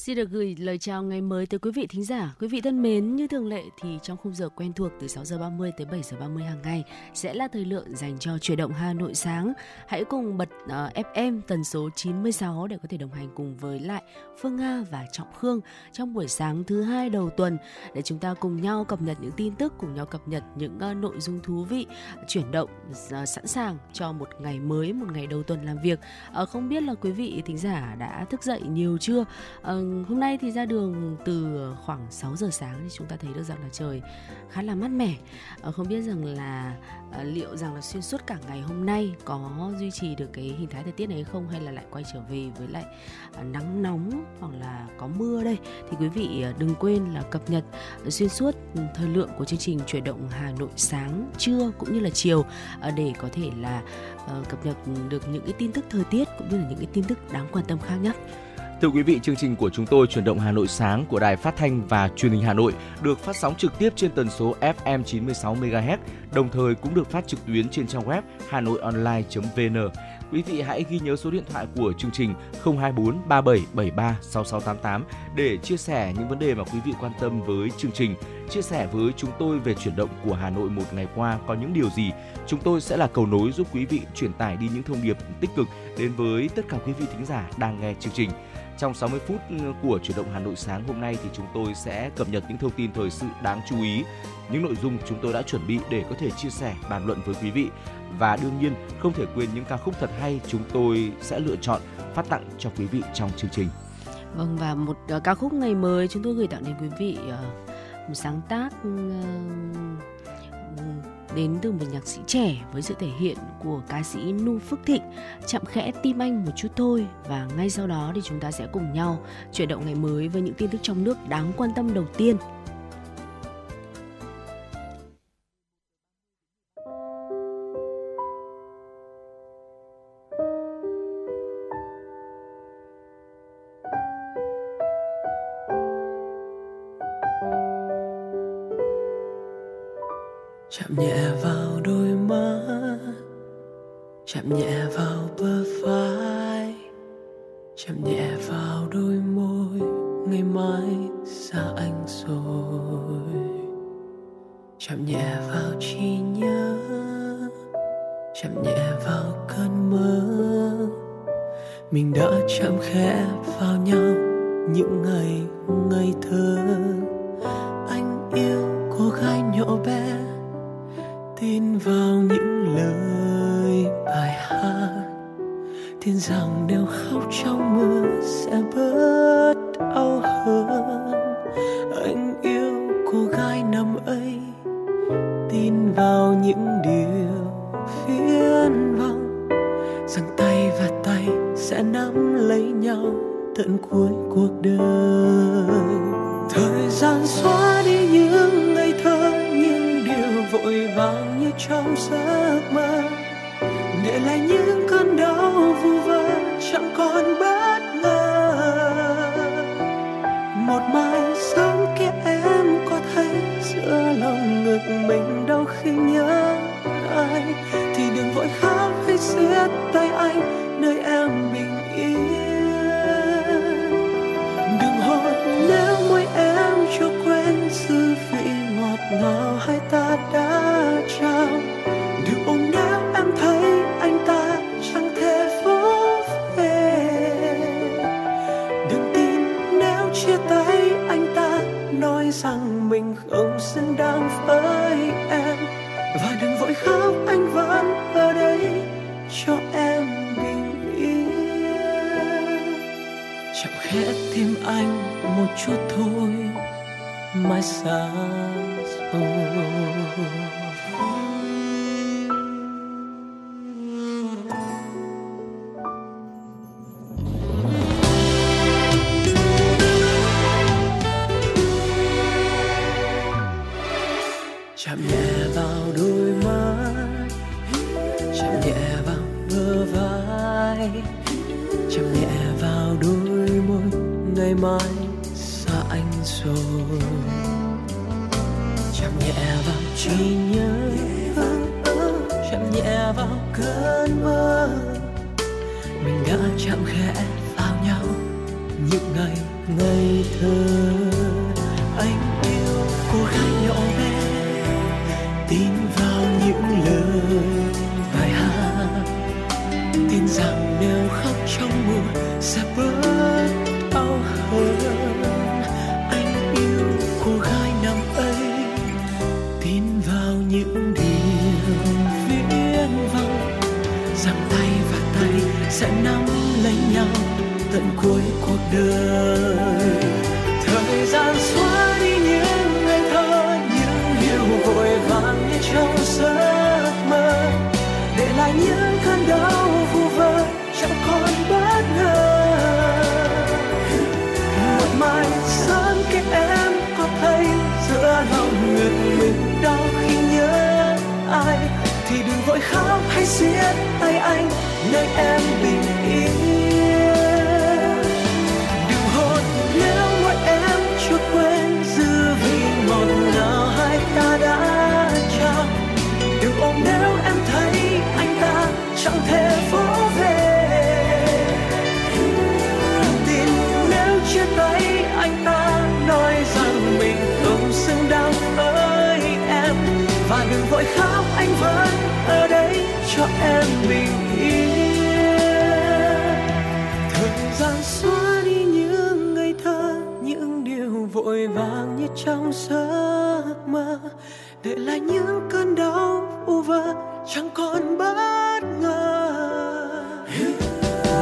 Xin được gửi lời chào ngày mới tới quý vị thính giả. Quý vị thân mến, như thường lệ thì trong khung giờ quen thuộc từ 6 giờ 30 tới 7 giờ 30 hàng ngày sẽ là thời lượng dành cho chuyển động Hà Nội sáng. Hãy cùng bật ờ, uh, FM tần số 96 để có thể đồng hành cùng với lại Phương Nga và Trọng Khương trong buổi sáng thứ hai đầu tuần để chúng ta cùng nhau cập nhật những tin tức, cùng nhau cập nhật những uh, nội dung thú vị, chuyển động uh, sẵn sàng cho một ngày mới, một ngày đầu tuần làm việc. Uh, không biết là quý vị thính giả đã thức dậy nhiều chưa? Uh, hôm nay thì ra đường từ khoảng 6 giờ sáng thì chúng ta thấy được rằng là trời khá là mát mẻ ờ, không biết rằng là ờ, liệu rằng là xuyên suốt cả ngày hôm nay có duy trì được cái hình thái thời tiết này không, hay là lại quay trở về với lại ờ, nắng nóng hoặc là có mưa đây thì quý vị đừng quên là cập nhật xuyên suốt thời lượng của chương trình chuyển động Hà Nội sáng, trưa cũng như là chiều để có thể là cập nhật được những cái tin tức thời tiết cũng như là những cái tin tức đáng quan tâm khác nhất. Thưa quý vị, chương trình của chúng tôi chuyển động Hà Nội sáng của Đài Phát thanh và Truyền hình Hà Nội được phát sóng trực tiếp trên tần số FM 96 MHz, đồng thời cũng được phát trực tuyến trên trang web hanoionline.vn. Quý vị hãy ghi nhớ số điện thoại của chương trình 024 3773 6688 để chia sẻ những vấn đề mà quý vị quan tâm với chương trình, chia sẻ với chúng tôi về chuyển động của Hà Nội một ngày qua có những điều gì. Chúng tôi sẽ là cầu nối giúp quý vị truyền tải đi những thông điệp tích cực đến với tất cả quý vị thính giả đang nghe chương trình. Trong 60 phút ừ, của chuyển động Hà Nội sáng hôm nay thì chúng tôi sẽ cập nhật những thông tin thời sự đáng chú ý, những nội dung chúng tôi đã chuẩn bị để có thể chia sẻ, bàn luận với quý vị. Và đương nhiên không thể quên những ca khúc thật hay chúng tôi sẽ lựa chọn phát tặng cho quý vị trong chương trình. Vâng và một uh, ca khúc ngày mới chúng tôi gửi tặng đến quý vị uh, một sáng tác uh, đến từ một nhạc sĩ trẻ với sự thể hiện của ca sĩ Nu Phước Thịnh. Chạm khẽ tim anh một chút thôi và ngay sau đó thì chúng ta sẽ cùng nhau chuyển động ngày mới với những tin tức trong nước đáng quan tâm đầu tiên. Lấy nhau tận cuối cuộc đời. Thời gian xóa đi những ngày thơ, những điều vội vàng như trong giấc mơ. Để lại những cơn đau vu vơ chẳng còn bất ngờ. Một mai sớm khi em có thấy giữa lòng ngực mình đau khi nhớ ai. Thì đừng vội khóc hay siết tay anh, nơi em bình em bình yên. Thời gian xóa đi những ngày thơ, những điều vội vàng như trong giấc mơ. Để lại những cơn đau, u vơ, chẳng còn bất ngờ.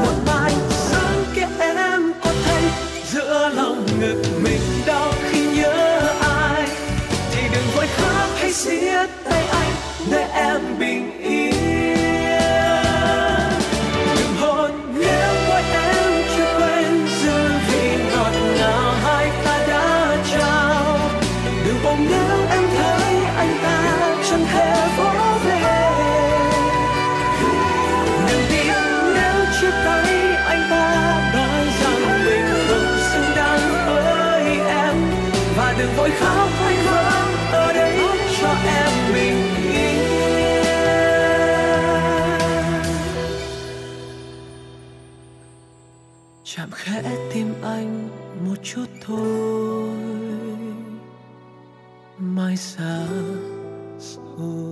Một mai sáng kia em có thấy, giữa lòng ngực mình đau khi nhớ ai. Thì đừng vội khóc hay siết tay anh, để em bình yên. Chút thôi mai xa rồi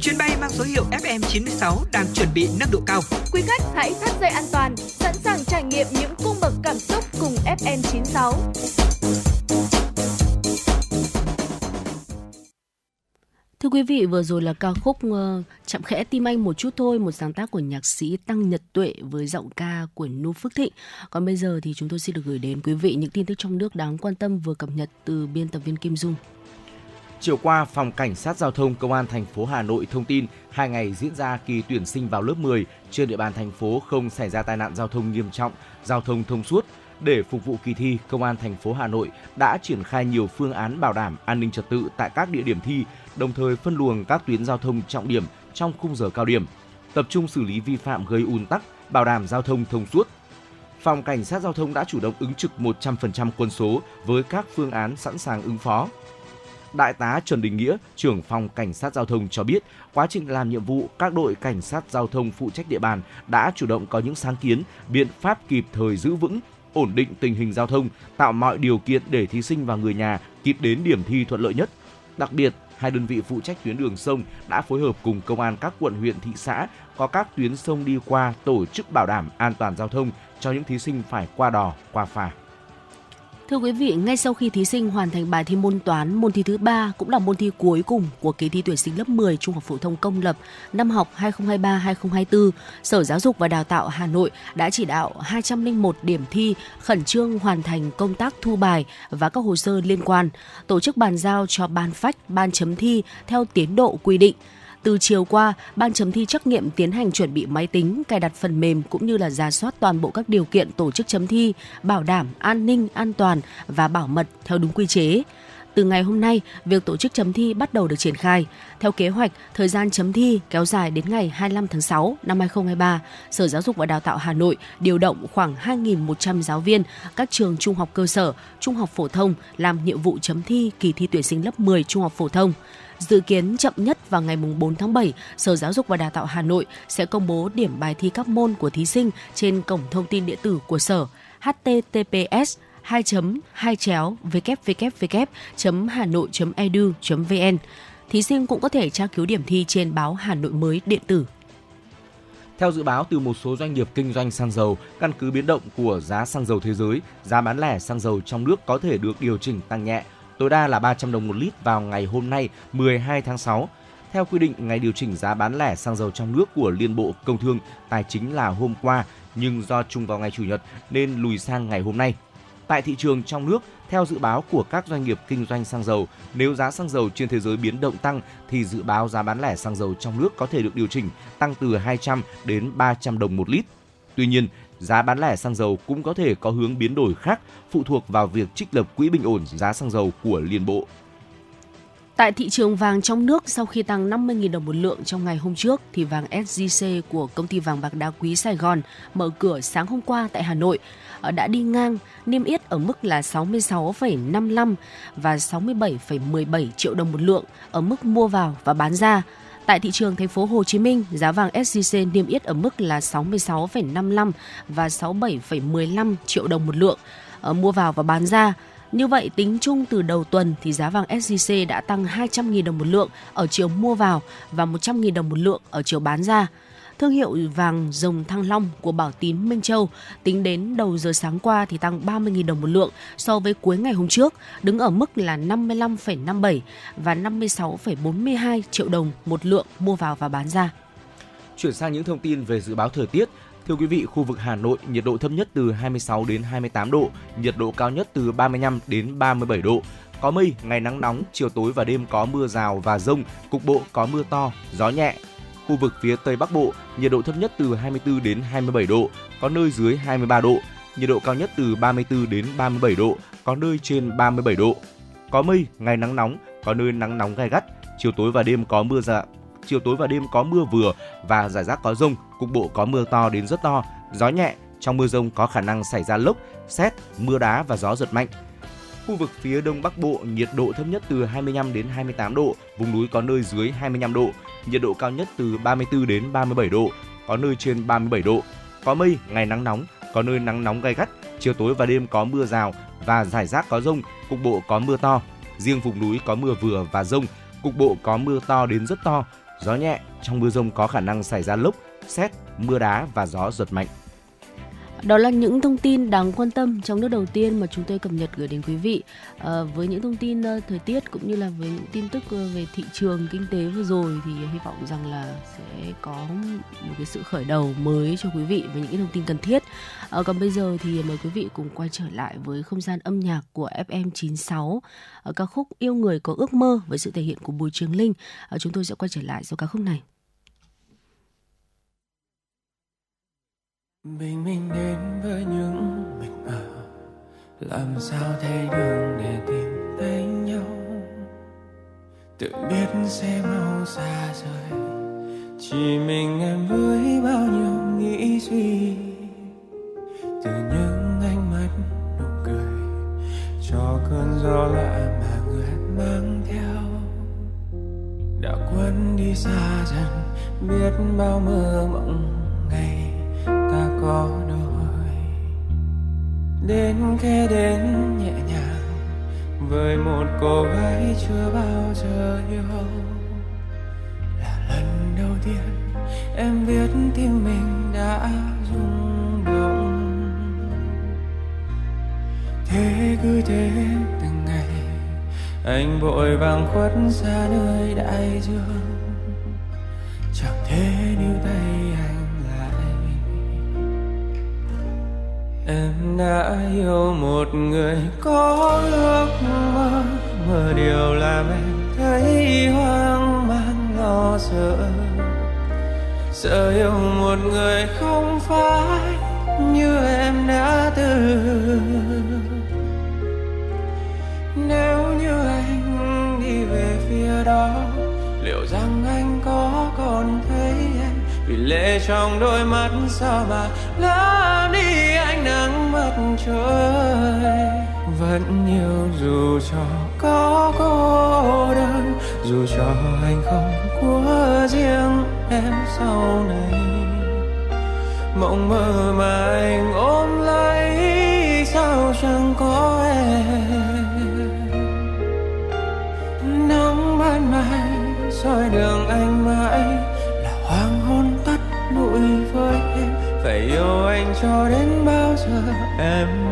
Chuyến bay mang số hiệu FM96 đang chuẩn bị nâng độ cao. Quý khách hãy thắt dây an toàn, sẵn sàng trải nghiệm những cung bậc cảm xúc cùng FN96. Thưa quý vị, vừa rồi là ca khúc uh, Chạm khẽ tim anh một chút thôi, một sáng tác của nhạc sĩ Tăng Nhật Tuệ với giọng ca của Nu Phước Thịnh. Còn bây giờ thì chúng tôi xin được gửi đến quý vị những tin tức trong nước đáng quan tâm vừa cập nhật từ biên tập viên Kim Dung. Chiều qua, Phòng Cảnh sát Giao thông Công an thành phố Hà Nội thông tin hai ngày diễn ra kỳ tuyển sinh vào lớp 10 trên địa bàn thành phố không xảy ra tai nạn giao thông nghiêm trọng, giao thông thông suốt. Để phục vụ kỳ thi, Công an thành phố Hà Nội đã triển khai nhiều phương án bảo đảm an ninh trật tự tại các địa điểm thi, đồng thời phân luồng các tuyến giao thông trọng điểm trong khung giờ cao điểm, tập trung xử lý vi phạm gây ùn tắc, bảo đảm giao thông thông suốt. Phòng Cảnh sát Giao thông đã chủ động ứng trực 100% quân số với các phương án sẵn sàng ứng phó. Đại tá Trần Đình Nghĩa, trưởng phòng Cảnh sát Giao thông cho biết, quá trình làm nhiệm vụ, các đội Cảnh sát Giao thông phụ trách địa bàn đã chủ động có những sáng kiến, biện pháp kịp thời giữ vững, ổn định tình hình giao thông, tạo mọi điều kiện để thí sinh và người nhà kịp đến điểm thi thuận lợi nhất. Đặc biệt, hai đơn vị phụ trách tuyến đường sông đã phối hợp cùng công an các quận huyện thị xã có các tuyến sông đi qua tổ chức bảo đảm an toàn giao thông cho những thí sinh phải qua đò, qua phà. Thưa quý vị, ngay sau khi thí sinh hoàn thành bài thi môn toán, môn thi thứ ba cũng là môn thi cuối cùng của kỳ thi tuyển sinh lớp 10 Trung học phổ thông công lập năm học 2023-2024, Sở Giáo dục và Đào tạo Hà Nội đã chỉ đạo 201 điểm thi khẩn trương hoàn thành công tác thu bài và các hồ sơ liên quan, tổ chức bàn giao cho ban phách, ban chấm thi theo tiến độ quy định. Từ chiều qua, ban chấm thi trắc nghiệm tiến hành chuẩn bị máy tính, cài đặt phần mềm cũng như là ra soát toàn bộ các điều kiện tổ chức chấm thi, bảo đảm an ninh, an toàn và bảo mật theo đúng quy chế. từ ngày hôm nay, việc tổ chức chấm thi bắt đầu được triển khai. Theo kế hoạch, thời gian chấm thi kéo dài đến ngày 25 tháng 6 năm 2023. Sở Giáo dục và Đào tạo Hà Nội điều động khoảng 2.100 giáo viên các trường trung học cơ sở, trung học phổ thông làm nhiệm vụ chấm thi kỳ thi tuyển sinh lớp 10 trung học phổ thông. Dự kiến chậm nhất vào ngày 4 tháng 7, Sở Giáo dục và Đào tạo Hà Nội sẽ công bố điểm bài thi các môn của thí sinh trên cổng thông tin điện tử của Sở https 2 2 chéo www hà nội edu vn Thí sinh cũng có thể tra cứu điểm thi trên báo Hà Nội mới điện tử. Theo dự báo từ một số doanh nghiệp kinh doanh xăng dầu, căn cứ biến động của giá xăng dầu thế giới, giá bán lẻ xăng dầu trong nước có thể được điều chỉnh tăng nhẹ, tối đa là 300 đồng một lít vào ngày hôm nay 12 tháng 6. Theo quy định, ngày điều chỉnh giá bán lẻ xăng dầu trong nước của Liên Bộ Công Thương Tài chính là hôm qua, nhưng do trùng vào ngày Chủ nhật nên lùi sang ngày hôm nay. Tại thị trường trong nước, theo dự báo của các doanh nghiệp kinh doanh xăng dầu, nếu giá xăng dầu trên thế giới biến động tăng thì dự báo giá bán lẻ xăng dầu trong nước có thể được điều chỉnh tăng từ 200 đến 300 đồng một lít. Tuy nhiên, giá bán lẻ xăng dầu cũng có thể có hướng biến đổi khác phụ thuộc vào việc trích lập quỹ bình ổn giá xăng dầu của Liên Bộ. Tại thị trường vàng trong nước, sau khi tăng 50.000 đồng một lượng trong ngày hôm trước, thì vàng SJC của công ty vàng bạc đá quý Sài Gòn mở cửa sáng hôm qua tại Hà Nội ờ, đã đi ngang niêm yết ở mức là 66,55 và 67,17 triệu đồng một lượng ở mức mua vào và bán ra. Tại thị trường thành phố Hồ Chí Minh, giá vàng SJC niêm yết ở mức là 66,55 và 67,15 triệu đồng một lượng ở mua vào và bán ra. Như vậy, tính chung từ đầu tuần thì giá vàng SJC đã tăng 200.000 đồng một lượng ở chiều mua vào và 100.000 đồng một lượng ở chiều bán ra. Thương hiệu vàng rồng thăng long của Bảo Tín Minh Châu tính đến đầu giờ sáng qua thì tăng 30.000 đồng một lượng so với cuối ngày hôm trước, đứng ở mức là 55,57 và 56,42 triệu đồng một lượng mua vào và bán ra. Chuyển sang những thông tin về dự báo thời tiết, Thưa quý vị, khu vực Hà Nội nhiệt độ thấp nhất từ 26 đến 28 độ, nhiệt độ cao nhất từ 35 đến 37 độ. Có mây, ngày nắng nóng, chiều tối và đêm có mưa rào và rông, cục bộ có mưa to, gió nhẹ. Khu vực phía Tây Bắc Bộ, nhiệt độ thấp nhất từ 24 đến 27 độ, có nơi dưới 23 độ. Nhiệt độ cao nhất từ 34 đến 37 độ, có nơi trên 37 độ. Có mây, ngày nắng nóng, có nơi nắng nóng gai gắt, chiều tối và đêm có mưa rào, chiều tối và đêm có mưa vừa và rải rác có rông, cục bộ có mưa to đến rất to, gió nhẹ, trong mưa rông có khả năng xảy ra lốc, xét, mưa đá và gió giật mạnh. Khu vực phía Đông Bắc Bộ nhiệt độ thấp nhất từ 25 đến 28 độ, vùng núi có nơi dưới 25 độ, nhiệt độ cao nhất từ 34 đến 37 độ, có nơi trên 37 độ. Có mây, ngày nắng nóng, có nơi nắng nóng gai gắt, chiều tối và đêm có mưa rào và rải rác có rông, cục bộ có mưa to. Riêng vùng núi có mưa vừa và rông, cục bộ có mưa to đến rất to, gió nhẹ, trong mưa rông có khả năng xảy ra lốc, xét, mưa đá và gió giật mạnh. Đó là những thông tin đáng quan tâm trong nước đầu tiên mà chúng tôi cập nhật gửi đến quý vị. À, với những thông tin uh, thời tiết cũng như là với những tin tức uh, về thị trường kinh tế vừa rồi thì hy vọng rằng là sẽ có một cái sự khởi đầu mới cho quý vị với những cái thông tin cần thiết. À, còn bây giờ thì mời quý vị cùng quay trở lại với không gian âm nhạc của FM 96 ở ca khúc Yêu người có ước mơ với sự thể hiện của Bùi Trường Linh. À, chúng tôi sẽ quay trở lại sau ca khúc này. Bình minh đến với những mịt mờ làm sao thấy đường để tìm thấy nhau? Tự biết sẽ mau xa rời. Chỉ mình em với bao nhiêu nghĩ suy. Từ những ánh mắt nụ cười, cho cơn gió lạ mà người mang theo. Đã quên đi xa dần, biết bao mơ mộng ngày có đôi. Đến khe đến nhẹ nhàng, với một cô gái chưa bao giờ yêu là lần đầu tiên em biết tim mình đã rung động. Thế cứ thế từng ngày, anh vội vàng khuất xa nơi đại dương. Chẳng thể níu tay em đã yêu một người có ước mơ, mà điều làm em thấy hoang mang, lo sợ. Sợ yêu một người không phải như em đã từng. Nếu như anh đi về phía đó, liệu rằng anh có còn thấy vì lệ trong đôi mắt sao mà lỡ đi ánh nắng mặt trời. Vẫn yêu dù cho có cô đơn, dù cho anh không của riêng em sau này. Mộng mơ mà anh ôm lấy, sao chẳng có em? Nắng ban mai, soi đường anh mãi. Yêu anh cho đến bao giờ em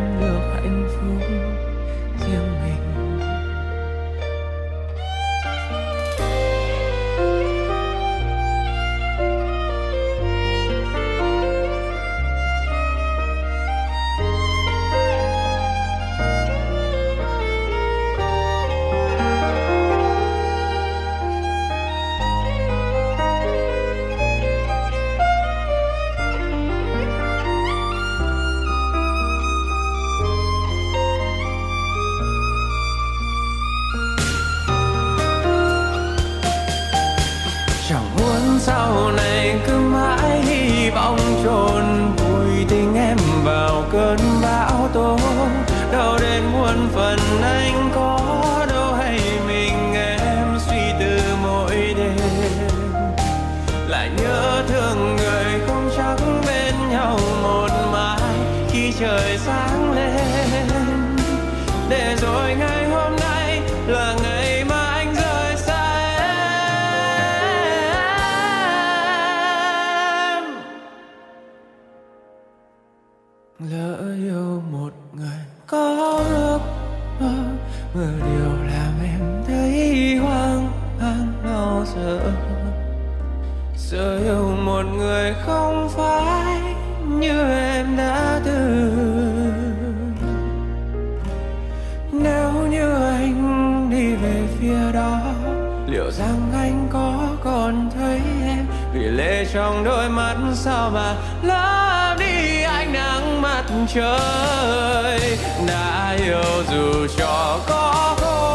người không phải như em đã từng. Nếu như anh đi về phía đó, liệu rằng anh có còn thấy em? Vì lệ trong đôi mắt sao mà lỡ đi ánh nắng mặt trời? Đã yêu dù cho có cô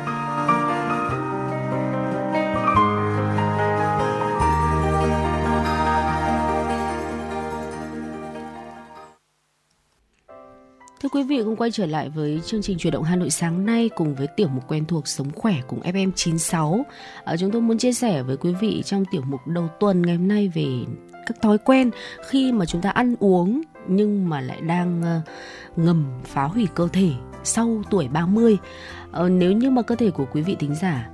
Thưa quý vị, cùng quay trở lại với chương trình chuyển động Hà Nội sáng nay cùng với tiểu mục quen thuộc sống khỏe cùng FM96. À, ờ, chúng tôi muốn chia sẻ với quý vị trong tiểu mục đầu tuần ngày hôm nay về các thói quen khi mà chúng ta ăn uống nhưng mà lại đang uh, ngầm phá hủy cơ thể sau tuổi 30. À, ờ, nếu như mà cơ thể của quý vị thính giả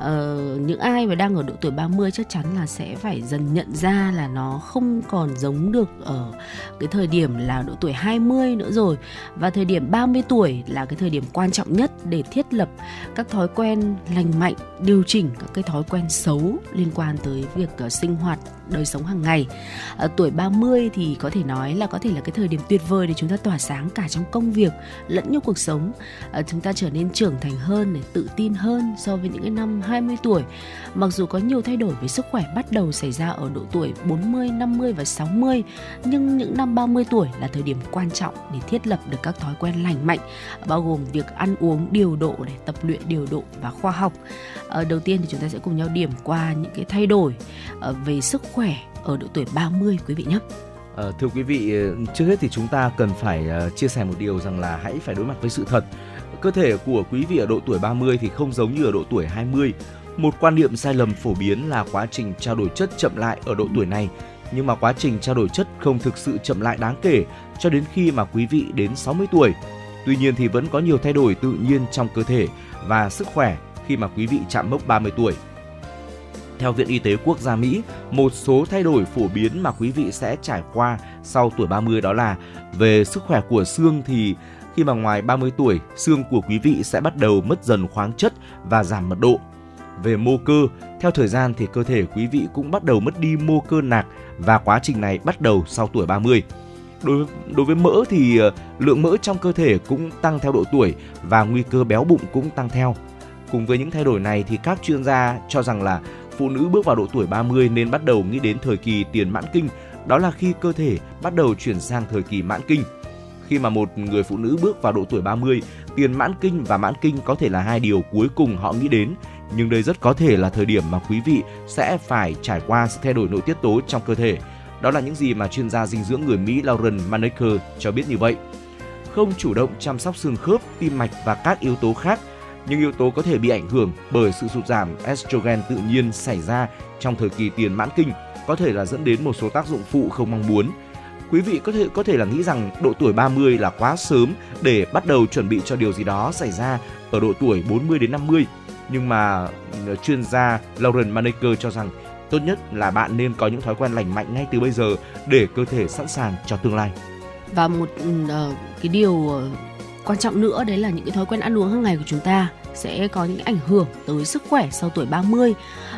uh, những ai mà đang ở độ tuổi 30 chắc chắn là sẽ phải dần nhận ra là nó không còn giống được ở cái thời điểm là độ tuổi 20 nữa rồi. Và thời điểm 30 tuổi là cái thời điểm quan trọng nhất để thiết lập các thói quen lành mạnh, điều chỉnh các cái thói quen xấu liên quan tới việc uh, sinh hoạt đời sống hàng ngày. À, tuổi 30 thì có thể nói là có thể là cái thời điểm tuyệt vời để chúng ta tỏa sáng cả trong công việc lẫn trong cuộc sống. À, chúng ta trở nên trưởng thành hơn để tự tin hơn so với những cái năm 20 tuổi. Mặc dù có nhiều thay đổi về sức khỏe bắt đầu xảy ra ở độ tuổi 40, 50 và 60, nhưng những năm 30 tuổi là thời điểm quan trọng để thiết lập được các thói quen lành mạnh, bao gồm việc ăn uống điều độ để tập luyện điều độ và khoa học. À, đầu tiên thì chúng ta sẽ cùng nhau điểm qua những cái thay đổi à, về sức khỏe ở độ tuổi 30 quý vị nhé. À, thưa quý vị, ờ, trước hết thì chúng ta cần phải ờ, chia sẻ một điều rằng là hãy phải đối mặt với sự thật. Cơ thể của quý vị ở độ tuổi 30 thì không giống như ở độ tuổi 20. Một quan niệm sai lầm phổ biến là quá trình trao đổi chất chậm lại ở độ tuổi này, nhưng mà quá trình trao đổi chất không thực sự chậm lại đáng kể cho đến khi mà quý vị đến 60 tuổi. Tuy nhiên thì vẫn có nhiều thay đổi tự nhiên trong cơ thể và sức khỏe khi mà quý vị chạm mốc 30 tuổi. Theo Viện Y tế Quốc gia Mỹ, một số thay đổi phổ biến mà quý vị sẽ trải qua sau tuổi 30 đó là về sức khỏe của xương thì khi mà ngoài 30 tuổi, xương của quý vị sẽ bắt đầu mất dần khoáng chất và giảm mật độ. Về mô cơ, theo thời gian thì cơ thể quý vị cũng bắt đầu mất đi mô cơ nạc và quá trình này bắt đầu sau tuổi 30. Đối, đối với mỡ thì ờ, lượng mỡ trong cơ thể cũng tăng theo độ tuổi và nguy cơ béo bụng cũng tăng theo. Cùng với những thay đổi này thì các chuyên gia cho rằng là phụ nữ bước vào độ tuổi 30 nên bắt đầu nghĩ đến thời kỳ tiền mãn kinh, đó là khi cơ thể bắt đầu chuyển sang thời kỳ mãn kinh. Khi mà một người phụ nữ bước vào độ tuổi 30, tiền mãn kinh và mãn kinh có thể là hai điều cuối cùng họ nghĩ đến, nhưng đây rất có thể là thời điểm mà quý vị sẽ phải trải qua sự thay đổi nội tiết tố trong cơ thể. Đó là những gì mà chuyên gia dinh dưỡng người Mỹ Lauren Maneker cho biết như vậy. Không chủ động chăm sóc xương khớp, tim mạch và các yếu tố khác những yếu tố có thể bị ảnh hưởng bởi sự sụt giảm estrogen tự nhiên xảy ra trong thời kỳ tiền mãn kinh có thể là dẫn đến một số tác dụng phụ không mong muốn. Quý vị có thể có thể là nghĩ rằng độ tuổi 30 là quá sớm để bắt đầu chuẩn bị cho điều gì đó xảy ra ở độ tuổi 40 đến 50. Nhưng mà ừ, chuyên gia Lauren Maneker cho rằng tốt nhất là bạn nên có những thói quen lành mạnh ngay từ bây giờ để cơ thể sẵn sàng cho tương lai. Và một uh, cái điều ờ, quan trọng nữa đấy là những cái thói quen ăn uống hàng ngày của chúng ta sẽ có những ảnh hưởng tới sức khỏe sau tuổi 30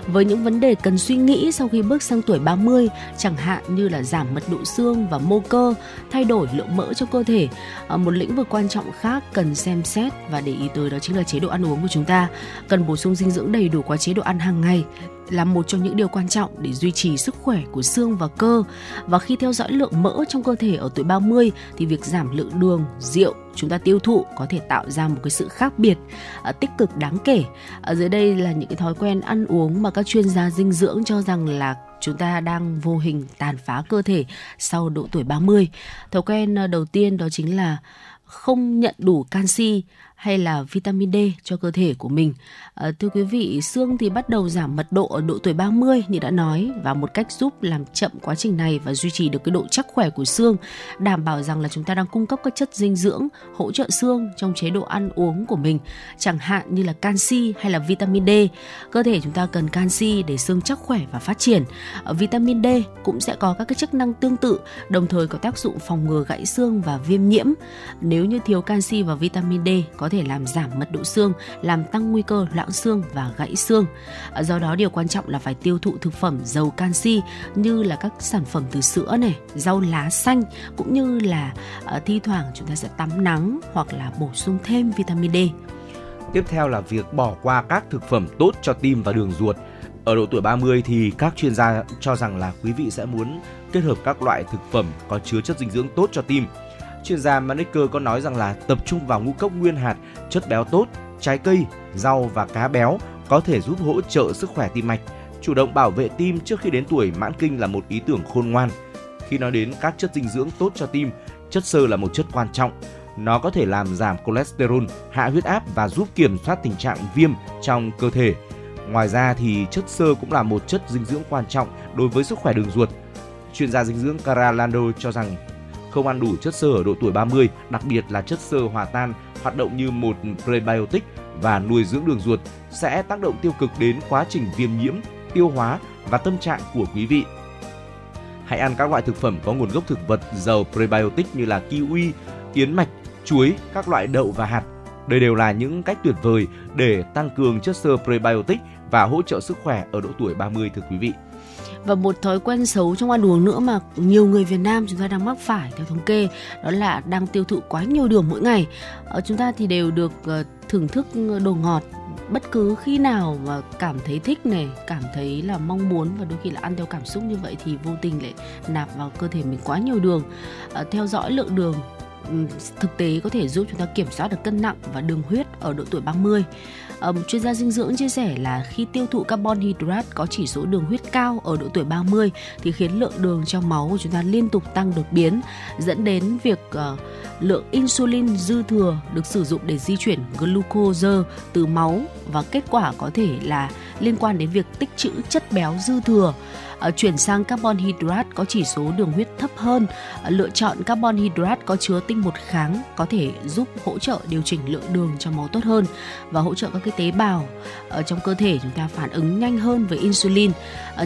với những vấn đề cần suy nghĩ sau khi bước sang tuổi 30 chẳng hạn như là giảm mật độ xương và mô cơ, thay đổi lượng mỡ trong cơ thể. À, một lĩnh vực quan trọng khác cần xem xét và để ý tới đó chính là chế độ ăn uống của chúng ta. Cần bổ sung dinh dưỡng đầy đủ qua chế độ ăn hàng ngày là một trong những điều quan trọng để duy trì sức khỏe của xương và cơ. Và khi theo dõi lượng mỡ trong cơ thể ở tuổi 30 thì việc giảm lượng đường, rượu chúng ta tiêu thụ có thể tạo ra một cái sự khác biệt à, tích cực đáng kể. Ở dưới đây là những cái thói quen ăn uống mà các chuyên gia dinh dưỡng cho rằng là chúng ta đang vô hình tàn phá cơ thể sau độ tuổi 30. Thói quen à, đầu tiên đó chính là không nhận đủ canxi hay là vitamin D cho cơ thể của mình. À, thưa quý vị, xương thì bắt đầu giảm mật độ ở độ tuổi 30 như đã nói và một cách giúp làm chậm quá trình này và duy trì được cái độ chắc khỏe của xương, đảm bảo rằng là chúng ta đang cung cấp các chất dinh dưỡng hỗ trợ xương trong chế độ ăn uống của mình, chẳng hạn như là canxi hay là vitamin D. Cơ thể chúng ta cần canxi để xương chắc khỏe và phát triển. À, vitamin D cũng sẽ có các cái chức năng tương tự, đồng thời có tác dụng phòng ngừa gãy xương và viêm nhiễm. Nếu như thiếu canxi và vitamin D có thể làm giảm mật độ xương, làm tăng nguy cơ loãng xương và gãy xương. À, do đó điều quan trọng là phải tiêu thụ thực phẩm giàu canxi như là các sản phẩm từ sữa này, rau lá xanh cũng như là à, thi thoảng chúng ta sẽ tắm nắng hoặc là bổ sung thêm vitamin D. Tiếp theo là việc bỏ qua các thực phẩm tốt cho tim và đường ruột. Ở độ tuổi 30 thì các chuyên gia cho rằng là quý vị sẽ muốn kết hợp các loại thực phẩm có chứa chất dinh dưỡng tốt cho tim Chuyên gia Maneker có nói rằng là tập trung vào ngũ cốc nguyên hạt, chất béo tốt, trái cây, rau và cá béo có thể giúp hỗ trợ sức khỏe tim mạch. Chủ động bảo vệ tim trước khi đến tuổi mãn kinh là một ý tưởng khôn ngoan. Khi nói đến các chất dinh dưỡng tốt cho tim, chất xơ là một chất quan trọng. Nó có thể làm giảm cholesterol, hạ huyết áp và giúp kiểm soát tình trạng viêm trong cơ thể. Ngoài ra thì chất xơ cũng là một chất dinh dưỡng quan trọng đối với sức khỏe đường ruột. Chuyên gia dinh dưỡng Cara Lando cho rằng không ăn đủ chất xơ ở độ tuổi 30, đặc biệt là chất xơ hòa tan hoạt động như một prebiotic và nuôi dưỡng đường ruột sẽ tác động tiêu cực đến quá trình viêm nhiễm, tiêu hóa và tâm trạng của quý vị. Hãy ăn các loại thực phẩm có nguồn gốc thực vật giàu prebiotic như là kiwi, yến mạch, chuối, các loại đậu và hạt. Đây đều là những cách tuyệt vời để tăng cường chất xơ prebiotic và hỗ trợ sức khỏe ở độ tuổi 30 thưa quý vị và một thói quen xấu trong ăn uống nữa mà nhiều người Việt Nam chúng ta đang mắc phải theo thống kê đó là đang tiêu thụ quá nhiều đường mỗi ngày. Ở chúng ta thì đều được ờ, thưởng thức đồ ngọt bất cứ khi nào mà cảm thấy thích này cảm thấy là mong muốn và đôi khi là ăn theo cảm xúc như vậy thì vô tình lại nạp vào cơ thể mình quá nhiều đường. À, theo dõi lượng đường Ừ, thực tế có thể giúp chúng ta kiểm soát được cân nặng và đường huyết ở độ tuổi 30 um, chuyên gia dinh dưỡng chia sẻ là khi tiêu thụ carbon hydrate có chỉ số đường huyết cao ở độ tuổi 30 thì khiến lượng đường trong máu của chúng ta liên tục tăng đột biến dẫn đến việc uh, lượng insulin dư thừa được sử dụng để di chuyển glucose từ máu và kết quả có thể là liên quan đến việc tích trữ chất béo dư thừa. Ờ, chuyển sang carbon hydrate có chỉ số đường huyết thấp hơn. Ờ, lựa chọn carbon hydrate có chứa tinh bột kháng có thể giúp hỗ trợ điều chỉnh lượng đường trong máu tốt hơn và hỗ trợ các cái tế bào ở trong cơ thể chúng ta phản ứng nhanh hơn với insulin.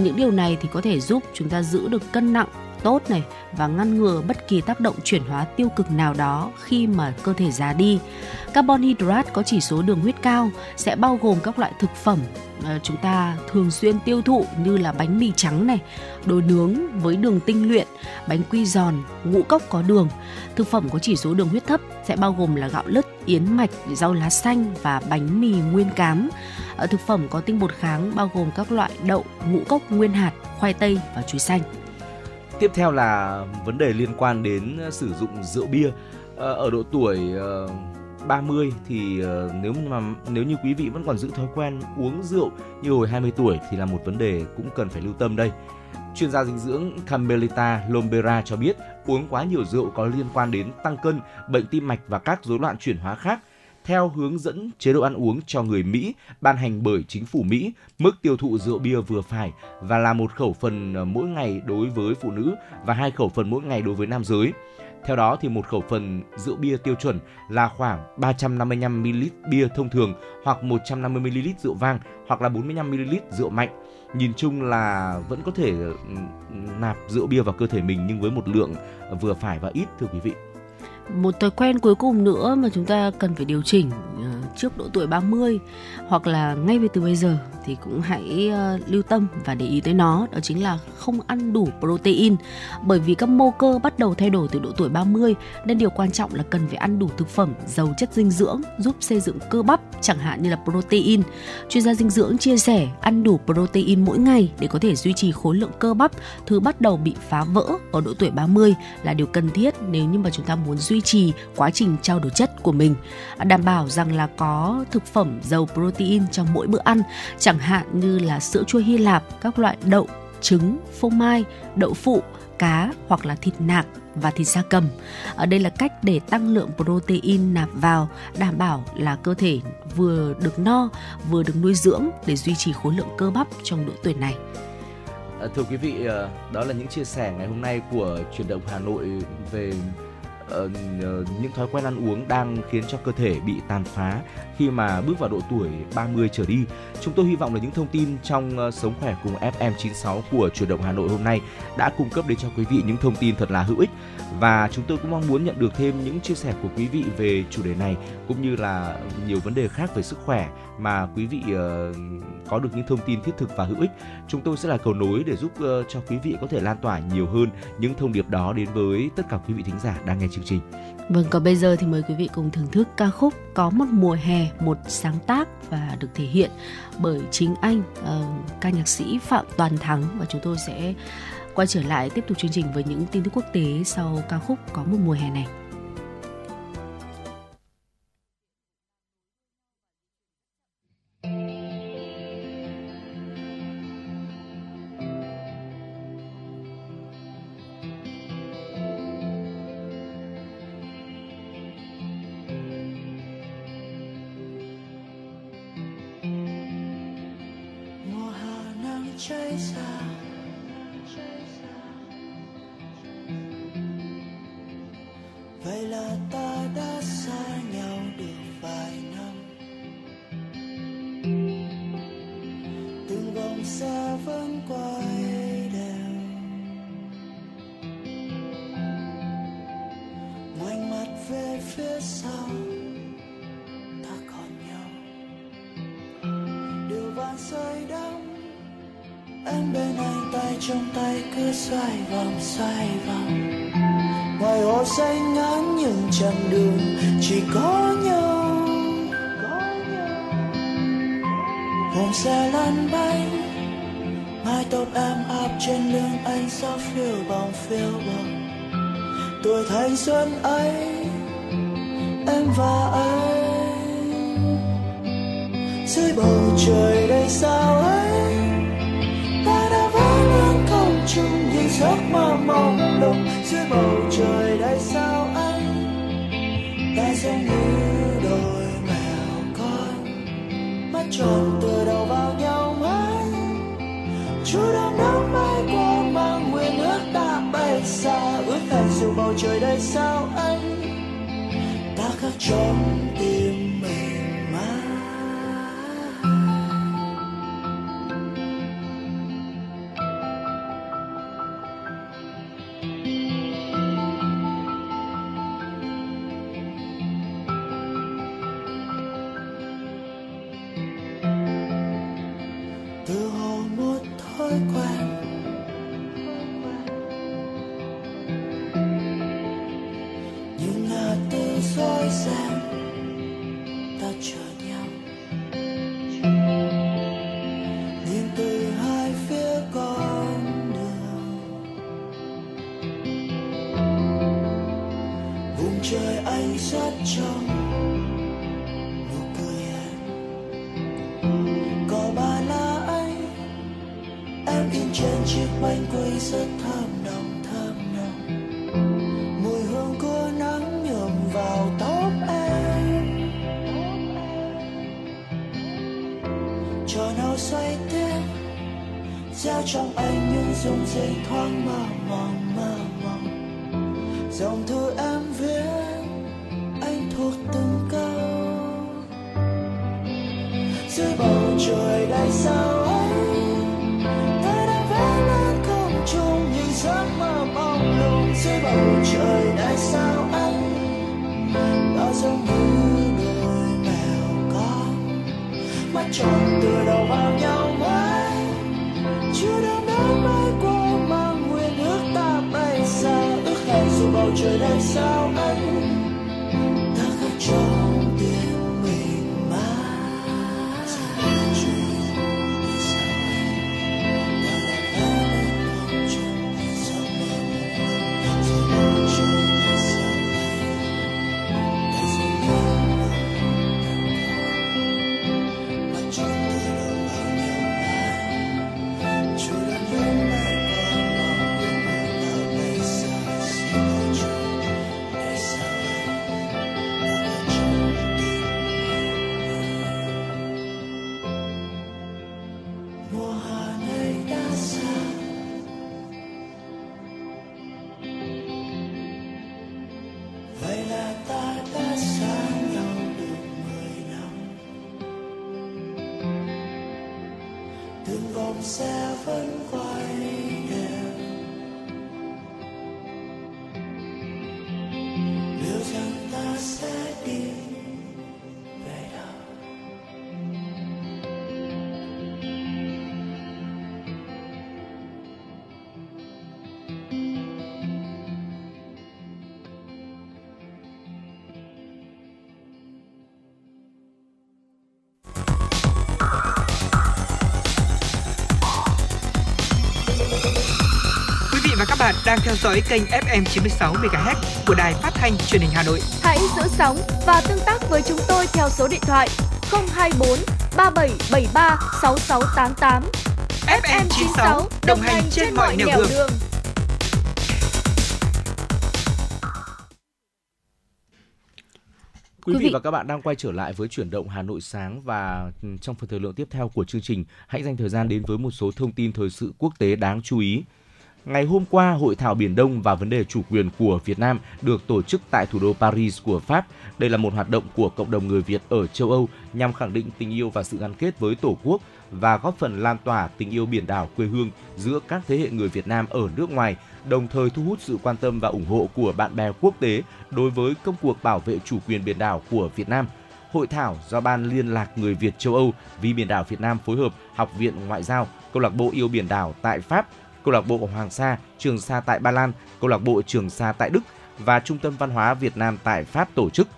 Những điều này thì có thể giúp chúng ta giữ được cân nặng tốt này và ngăn ngừa bất kỳ tác động chuyển hóa tiêu cực nào đó khi mà cơ thể già đi. Carbon hydrate có chỉ số đường huyết cao sẽ bao gồm các loại thực phẩm ờ, chúng ta thường xuyên tiêu thụ như là bánh mì trắng này, đồ nướng với đường tinh luyện, bánh quy giòn, ngũ cốc có đường. Thực phẩm có chỉ số đường huyết thấp sẽ bao gồm là gạo lứt, yến mạch, rau lá xanh và bánh mì nguyên cám. Ờ, thực phẩm có tinh bột kháng bao gồm các loại đậu, ngũ cốc nguyên hạt, khoai tây và chuối xanh. Tiếp theo là vấn đề liên quan đến ờ, sử dụng rượu bia. Ờ, ở độ tuổi ờ, 30 thì nếu mà nếu như quý vị vẫn còn giữ thói quen uống rượu như hồi 20 tuổi thì là một vấn đề cũng cần phải lưu tâm đây. Chuyên gia dinh dưỡng Camelita Lombera cho biết uống quá nhiều rượu có liên quan đến tăng cân, bệnh tim mạch và các rối loạn chuyển hóa khác theo hướng dẫn chế độ ăn uống cho người Mỹ ban hành bởi chính phủ Mỹ, mức tiêu thụ rượu bia vừa phải và là một khẩu phần ờ, mỗi ngày đối với phụ nữ và hai khẩu phần mỗi ngày đối với nam giới. Theo đó thì một khẩu phần rượu bia tiêu chuẩn là khoảng 355ml bia thông thường hoặc 150ml rượu vang hoặc là 45ml rượu mạnh. Nhìn chung là vẫn có thể ừ, nạp rượu bia vào cơ thể mình nhưng với một lượng ờ, vừa phải và ít thưa quý vị một thói quen cuối cùng nữa mà chúng ta cần phải điều chỉnh ờ, trước độ tuổi 30 hoặc là ngay từ bây giờ thì cũng hãy ờ, lưu tâm và để ý tới nó đó chính là không ăn đủ protein bởi vì các mô cơ bắt đầu thay đổi từ độ tuổi 30 nên điều quan trọng là cần phải ăn đủ thực phẩm, giàu chất dinh dưỡng, giúp xây dựng cơ bắp, chẳng hạn như là protein. Chuyên gia dinh dưỡng chia sẻ, ăn đủ protein mỗi ngày để có thể duy trì khối lượng cơ bắp, thứ bắt đầu bị phá vỡ ở độ tuổi 30 là điều cần thiết nếu như mà chúng ta muốn duy duy trì quá trình trao đổi chất của mình. Đảm bảo rằng là có thực phẩm giàu protein trong mỗi bữa ăn chẳng hạn như là sữa chua Hy Lạp, các loại đậu, trứng, phô mai, đậu phụ, cá hoặc là thịt nạc và thịt da cầm. Ở đây là cách để tăng lượng protein nạp vào, đảm bảo là cơ thể vừa được no, vừa được nuôi dưỡng để duy trì khối lượng cơ bắp trong độ tuổi này. Ờ, thưa quý vị, ờ, đó là những chia sẻ ngày hôm nay của truyền động Hà Nội về uh, những thói quen ăn uống đang khiến cho cơ thể bị tàn phá khi mà bước vào độ tuổi 30 trở đi. Chúng tôi hy vọng là những thông tin trong uh, Sống khỏe cùng FM96 của Chuyển động Hà Nội hôm nay đã cung cấp đến cho quý vị những thông tin thật là hữu ích và chúng tôi cũng mong muốn nhận được thêm những chia sẻ của quý vị về chủ đề này cũng như là nhiều vấn đề khác về sức khỏe mà quý vị uh, có được những thông tin thiết thực và hữu ích. Chúng tôi sẽ là cầu nối để giúp uh, cho quý vị có thể lan tỏa nhiều hơn những thông điệp đó đến với tất cả quý vị thính giả đang nghe chương trình. Vâng, còn bây giờ thì mời quý vị cùng thưởng thức ca khúc Có một mùa hè, một sáng tác và được thể hiện bởi chính anh, uh, ca nhạc sĩ Phạm Toàn Thắng và chúng tôi sẽ quay trở lại tiếp tục chương trình với những tin tức quốc tế sau ca khúc Có một mùa hè này. Dù bầu trời đầy sao anh? Ta khắc trong tim. Đang theo dõi kênh FM 96 MHz của đài phát thanh truyền hình Hà Nội. Hãy giữ sóng và tương tác với chúng tôi theo số điện thoại 024 3773 6688. FM 96 đồng hành trên mọi nẻo đường. Quý Quý vị vị- và các bạn đang quay trở lại với chuyển động Hà Nội sáng và ừ, trong phần thời lượng tiếp theo của chương trình, hãy dành thời gian đến với một số thông tin thời sự quốc tế đáng chú ý. Ngày hôm qua, Hội thảo Biển Đông và vấn đề chủ quyền của Việt Nam được tổ chức tại thủ đô Paris của Pháp. Đây là một hoạt động của cộng đồng người Việt ở châu Âu nhằm khẳng định tình yêu và sự gắn kết với Tổ quốc và góp phần lan tỏa tình yêu biển đảo quê hương giữa các thế hệ người Việt Nam ở nước ngoài, đồng thời thu hút sự quan tâm và ủng hộ của bạn bè quốc tế đối với công cuộc bảo vệ chủ quyền biển đảo của Việt Nam. hội thảo do Ban Liên lạc Người Việt châu Âu vì biển đảo Việt Nam phối hợp Học viện Ngoại giao, Câu lạc bộ yêu biển đảo tại Pháp, Câu lạc bộ Hoàng Sa, Trường Sa tại Ba Lan, Câu lạc bộ Trường Sa tại Đức và Trung tâm Văn hóa Việt Nam tại Pháp tổ chức.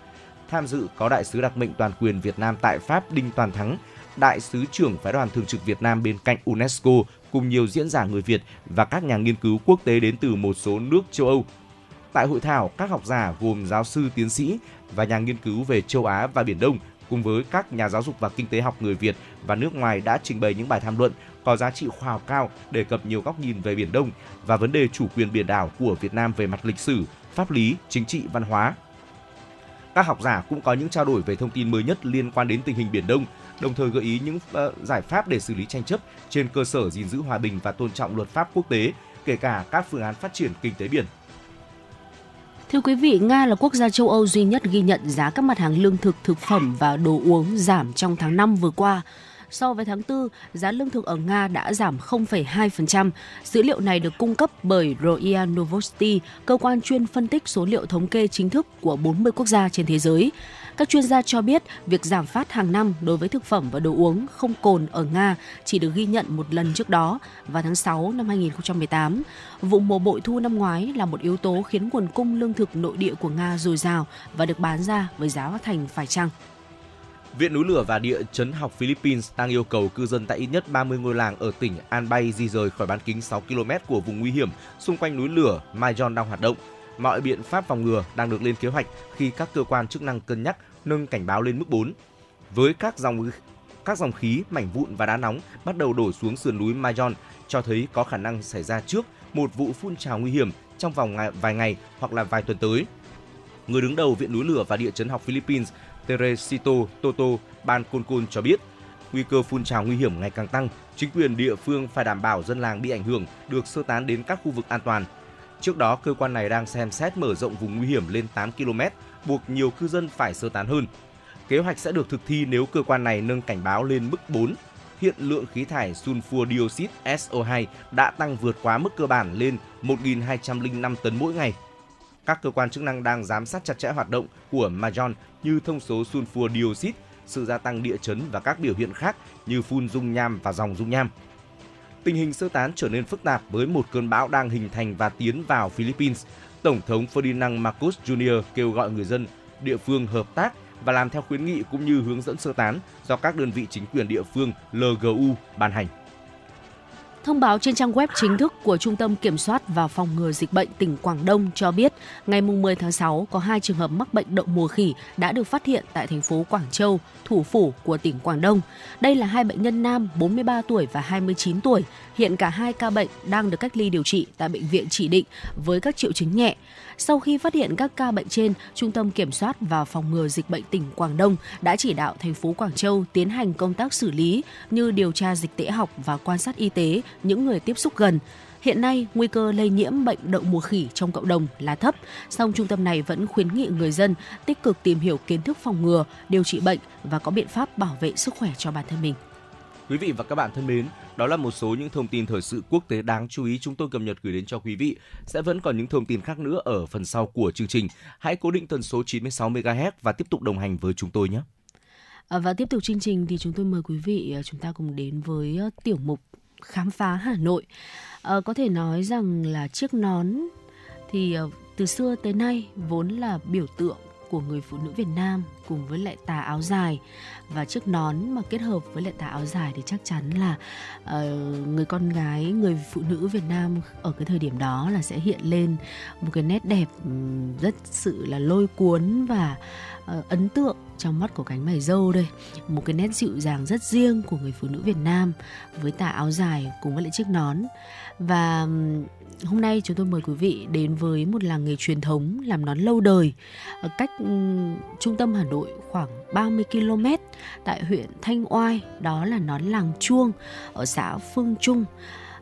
Tham dự có đại sứ đặc mệnh toàn quyền Việt Nam tại Pháp Đinh Toàn Thắng, đại sứ trưởng phái đoàn thường trực Việt Nam bên cạnh UNESCO cùng nhiều diễn giả người Việt và các nhà nghiên cứu quốc tế đến từ một số nước châu Âu. Tại hội thảo, các học giả gồm giáo sư, tiến sĩ và nhà nghiên cứu về châu Á và Biển Đông cùng với các nhà giáo dục và kinh tế học người Việt và nước ngoài đã trình bày những bài tham luận có giá trị khoa học cao đề cập nhiều góc nhìn về Biển Đông và vấn đề chủ quyền biển đảo của Việt Nam về mặt lịch sử, pháp lý, chính trị, văn hóa. Các học giả cũng có những trao đổi về thông tin mới nhất liên quan đến tình hình Biển Đông, đồng thời gợi ý những uh, giải pháp để xử lý tranh chấp trên cơ sở gìn giữ hòa bình và tôn trọng luật pháp quốc tế, kể cả các phương án phát triển kinh tế biển. Thưa quý vị, Nga là quốc gia châu Âu duy nhất ghi nhận giá các mặt hàng lương thực, thực phẩm và đồ uống giảm trong tháng 5 vừa qua so với tháng 4, giá lương thực ở Nga đã giảm 0,2%. Dữ liệu này được cung cấp bởi RIA Novosti, cơ quan chuyên phân tích số liệu thống kê chính thức của 40 quốc gia trên thế giới. Các chuyên gia cho biết việc giảm phát hàng năm đối với thực phẩm và đồ uống không cồn ở Nga chỉ được ghi nhận một lần trước đó vào tháng 6 năm 2018. Vụ mùa bội thu năm ngoái là một yếu tố khiến nguồn cung lương thực nội địa của Nga dồi dào và được bán ra với giá thành phải chăng. Viện núi lửa và địa chấn học Philippines đang yêu cầu cư dân tại ít nhất 30 ngôi làng ở tỉnh Albay di rời khỏi bán kính 6 km của vùng nguy hiểm xung quanh núi lửa Mayon đang hoạt động. Mọi biện pháp phòng ngừa đang được lên kế hoạch khi các cơ quan chức năng cân nhắc nâng cảnh báo lên mức 4. Với các dòng các dòng khí, mảnh vụn và đá nóng bắt đầu đổ xuống sườn núi Mayon cho thấy có khả năng xảy ra trước một vụ phun trào nguy hiểm trong vòng vài ngày hoặc là vài tuần tới. Người đứng đầu Viện núi lửa và địa chấn học Philippines Teresito Toto Ban Concon cho biết, nguy cơ phun trào nguy hiểm ngày càng tăng, chính quyền địa phương phải đảm bảo dân làng bị ảnh hưởng được sơ tán đến các khu vực an toàn. Trước đó, cơ quan này đang xem xét mở rộng vùng nguy hiểm lên 8 km, buộc nhiều cư dân phải sơ tán hơn. Kế hoạch sẽ được thực thi nếu cơ quan này nâng cảnh báo lên mức 4. Hiện lượng khí thải sulfur dioxide SO2 đã tăng vượt quá mức cơ bản lên 1.205 tấn mỗi ngày các cơ quan chức năng đang giám sát chặt chẽ hoạt động của Majon như thông số sulfur dioxide, sự gia tăng địa chấn và các biểu hiện khác như phun dung nham và dòng dung nham. Tình hình sơ tán trở nên phức tạp với một cơn bão đang hình thành và tiến vào Philippines. Tổng thống Ferdinand Marcos Jr. kêu gọi người dân địa phương hợp tác và làm theo khuyến nghị cũng như hướng dẫn sơ tán do các đơn vị chính quyền địa phương LGU ban hành. Thông báo trên trang web chính thức của Trung tâm Kiểm soát và Phòng ngừa Dịch bệnh tỉnh Quảng Đông cho biết, ngày 10 tháng 6 có hai trường hợp mắc bệnh đậu mùa khỉ đã được phát hiện tại thành phố Quảng Châu, thủ phủ của tỉnh Quảng Đông. Đây là hai bệnh nhân nam 43 tuổi và 29 tuổi. Hiện cả hai ca bệnh đang được cách ly điều trị tại bệnh viện chỉ định với các triệu chứng nhẹ. Sau khi phát hiện các ca bệnh trên, Trung tâm Kiểm soát và Phòng ngừa Dịch bệnh tỉnh Quảng Đông đã chỉ đạo thành phố Quảng Châu tiến hành công tác xử lý như điều tra dịch tễ học và quan sát y tế những người tiếp xúc gần. Hiện nay, nguy cơ lây nhiễm bệnh đậu mùa khỉ trong cộng đồng là thấp, song trung tâm này vẫn khuyến nghị người dân tích cực tìm hiểu kiến thức phòng ngừa, điều trị bệnh và có biện pháp bảo vệ sức khỏe cho bản thân mình. Quý vị và các bạn thân mến, đó là một số những thông tin thời sự quốc tế đáng chú ý chúng tôi cập nhật gửi đến cho quý vị. Sẽ vẫn còn những thông tin khác nữa ở phần sau của chương trình. Hãy cố định tần số 96 MHz và tiếp tục đồng hành với chúng tôi nhé. À, và tiếp tục chương trình thì chúng tôi mời quý vị à, chúng ta cùng đến với à, tiểu mục khám phá Hà Nội. À, có thể nói rằng là chiếc nón thì từ xưa tới nay vốn là biểu tượng của người phụ nữ Việt Nam cùng với lại tà áo dài. Và chiếc nón mà kết hợp với lại tà áo dài thì chắc chắn là uh, người con gái người phụ nữ Việt Nam ở cái thời điểm đó là sẽ hiện lên một cái nét đẹp ừ, rất sự là lôi cuốn và uh, ấn tượng trong mắt của cánh mày dâu đây. Một cái nét dịu dàng rất riêng của người phụ nữ Việt Nam với tà áo dài cùng với lại chiếc nón. Và hôm nay chúng tôi mời quý vị đến với một làng nghề truyền thống làm nón lâu đời ở cách um, trung tâm Hà Nội khoảng 30 km tại huyện Thanh Oai đó là nón làng chuông ở xã Phương Trung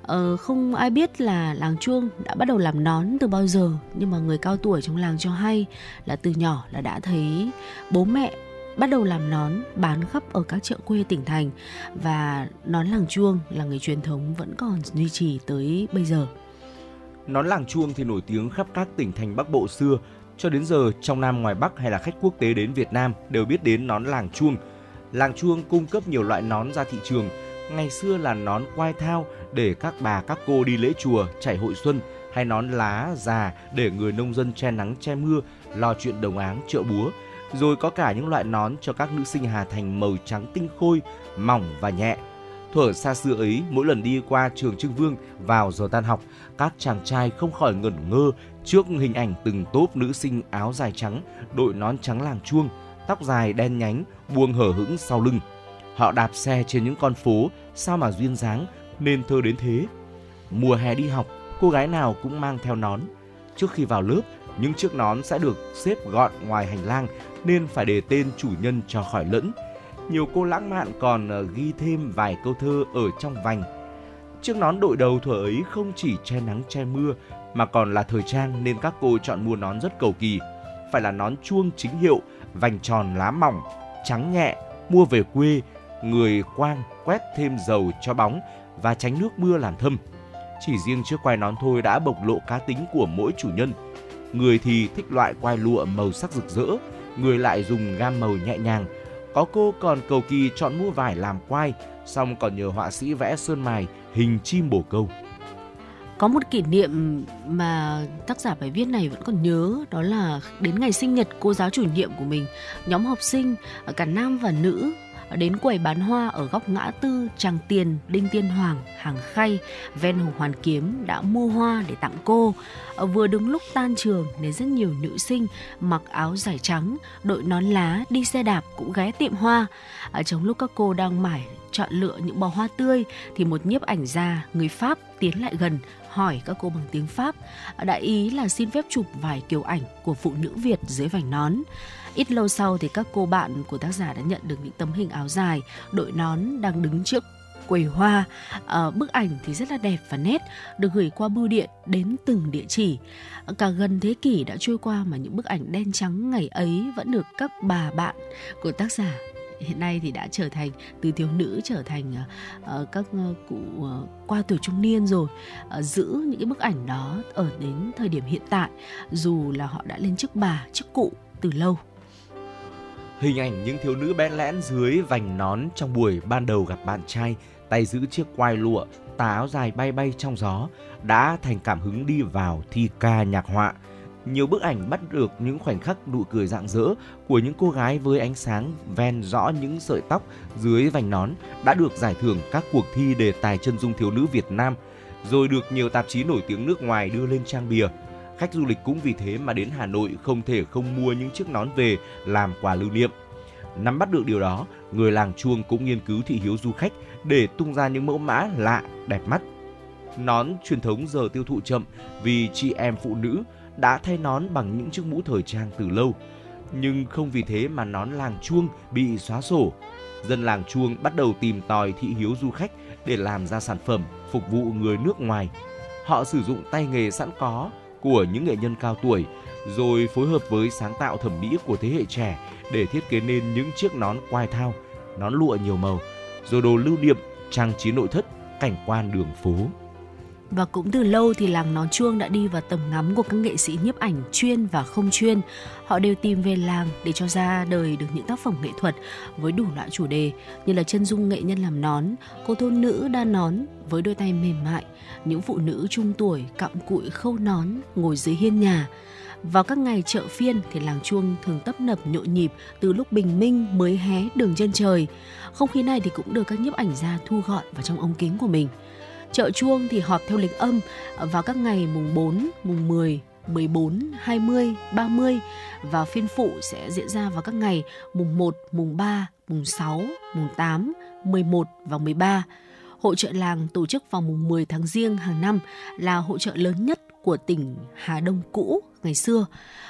Ờ, không ai biết là làng chuông đã bắt đầu làm nón từ bao giờ nhưng mà người cao tuổi trong làng cho hay là từ nhỏ là đã thấy bố mẹ bắt đầu làm nón bán khắp ở các chợ quê tỉnh thành và nón làng chuông là nghề truyền thống vẫn còn duy trì tới bây giờ. Nón làng chuông thì nổi tiếng khắp các tỉnh thành Bắc Bộ xưa, Cho đến giờ, trong Nam ngoài Bắc hay là khách quốc tế đến Việt Nam đều biết đến nón làng chuông. Làng chuông cung cấp nhiều loại nón ra thị trường. Ngày xưa là nón quai thao để các bà các cô đi lễ chùa, chảy hội xuân hay nón lá già để người nông dân che nắng che mưa, lo chuyện đồng áng chợ búa. Rồi có cả những loại nón cho các nữ sinh Hà Thành màu trắng tinh khôi, mỏng và nhẹ. Thuở xa xưa ấy, mỗi lần đi qua trường Trưng Vương vào giờ tan học, các chàng trai không khỏi ngẩn ngơ trước hình ảnh từng tốp nữ sinh áo dài trắng, đội nón trắng làng chuông, tóc dài đen nhánh, buông hở hững sau lưng. Họ đạp xe trên những con phố, sao mà duyên dáng, nên thơ đến thế. Mùa hè đi học, cô gái nào cũng mang theo nón. Trước khi vào lớp, những chiếc nón sẽ được xếp gọn ngoài hành lang nên phải để tên chủ nhân cho khỏi lẫn. Nhiều cô lãng mạn còn ờ, ghi thêm vài câu thơ ở trong vành. Chiếc nón đội đầu thuở ấy không chỉ che nắng che mưa mà còn là thời trang nên các cô chọn mua nón rất cầu kỳ. Phải là nón chuông chính hiệu, vành tròn lá mỏng, trắng nhẹ, mua về quê, người quang quét thêm dầu cho bóng và tránh nước mưa làm thâm. Chỉ riêng chiếc quai nón thôi đã bộc lộ cá tính của mỗi chủ nhân. Người thì thích loại quai lụa màu sắc rực rỡ, người lại dùng gam màu nhẹ nhàng. Có cô còn cầu kỳ chọn mua vải làm quai, xong còn nhờ họa sĩ vẽ sơn mài hình chim bồ câu. Có một kỷ niệm mà tác giả bài viết này vẫn còn nhớ đó là đến ngày sinh nhật cô giáo chủ nhiệm của mình, nhóm học sinh cả nam và nữ đến quầy bán hoa ở góc ngã tư Tràng Tiền, Đinh Tiên Hoàng, Hàng Khay, ven Hồ Hoàn Kiếm đã mua hoa để tặng cô. Vừa đứng lúc tan trường nên rất nhiều nữ sinh mặc áo dài trắng, đội nón lá, đi xe đạp cũng ghé tiệm hoa. Ở trong lúc các cô đang mải chọn lựa những bó hoa tươi thì một nhiếp ảnh gia người Pháp tiến lại gần hỏi các cô bằng tiếng Pháp. Đại ý là xin phép chụp vài kiểu ảnh của phụ nữ Việt dưới vành nón. Ít lâu sau thì các cô bạn của tác giả đã nhận được những tấm hình áo dài, đội nón đang đứng trước quầy hoa. À, bức ảnh thì rất là đẹp và nét, được gửi qua bưu điện đến từng địa chỉ. Cả gần thế kỷ đã trôi qua mà những bức ảnh đen trắng ngày ấy vẫn được các bà bạn của tác giả hiện nay thì đã trở thành từ thiếu nữ trở thành uh, các uh, cụ uh, qua tuổi trung niên rồi uh, giữ những cái bức ảnh đó ở đến thời điểm hiện tại dù là họ đã lên chức bà chức cụ từ lâu Hình ảnh những thiếu nữ bẽn lẽn dưới vành nón trong buổi ban đầu gặp bạn trai, tay giữ chiếc quai lụa, tà áo dài bay bay trong gió, đã thành cảm hứng đi vào thi ca nhạc họa. Nhiều bức ảnh bắt được những khoảnh khắc nụ cười rạng rỡ của những cô gái với ánh sáng ven rõ những sợi tóc dưới vành nón đã được giải thưởng các cuộc thi đề tài chân dung thiếu nữ Việt Nam, rồi được nhiều tạp chí nổi tiếng nước ngoài đưa lên trang bìa. Khách du lịch cũng vì thế mà đến Hà Nội không thể không mua những chiếc nón về làm quà lưu niệm. Nắm bắt được điều đó, người làng chuông cũng nghiên cứu thị hiếu du khách để tung ra những mẫu mã lạ, đẹp mắt. Nón truyền thống giờ tiêu thụ chậm vì chị em phụ nữ đã thay nón bằng những chiếc mũ thời trang từ lâu. Nhưng không vì thế mà nón làng chuông bị xóa sổ. Dân làng chuông bắt đầu tìm tòi thị hiếu du khách để làm ra sản phẩm phục vụ người nước ngoài. Họ sử dụng tay nghề sẵn có của những nghệ nhân cao tuổi, rồi phối hợp với sáng tạo thẩm mỹ của thế hệ trẻ để thiết kế nên những chiếc nón quai thao, nón lụa nhiều màu, rồi đồ lưu niệm, trang trí nội thất, cảnh quan đường phố. Và cũng từ lâu thì làng nón chuông đã đi vào tầm ngắm của các nghệ sĩ nhiếp ảnh chuyên và không chuyên. Họ đều tìm về làng để cho ra đời được những tác phẩm nghệ thuật với đủ loại chủ đề như là chân dung nghệ nhân làm nón, cô thôn nữ đa nón với đôi tay mềm mại, những phụ nữ trung tuổi cặm cụi khâu nón ngồi dưới hiên nhà. Vào các ngày chợ phiên thì làng chuông thường tấp nập nhộn nhịp từ lúc bình minh mới hé đường chân trời. Không khí này thì cũng được các nhiếp ảnh gia thu gọn vào trong ống kính của mình. Chợ chuông thì họp theo lịch âm vào các ngày mùng 4, mùng 10, 14, 20, 30 và phiên phụ sẽ diễn ra vào các ngày mùng 1, mùng 3, mùng 6, mùng 8, 11 và 13. Hội trợ làng tổ chức vào mùng 10 tháng riêng hàng năm là hội trợ lớn nhất của tỉnh Hà Đông cũ ngày xưa.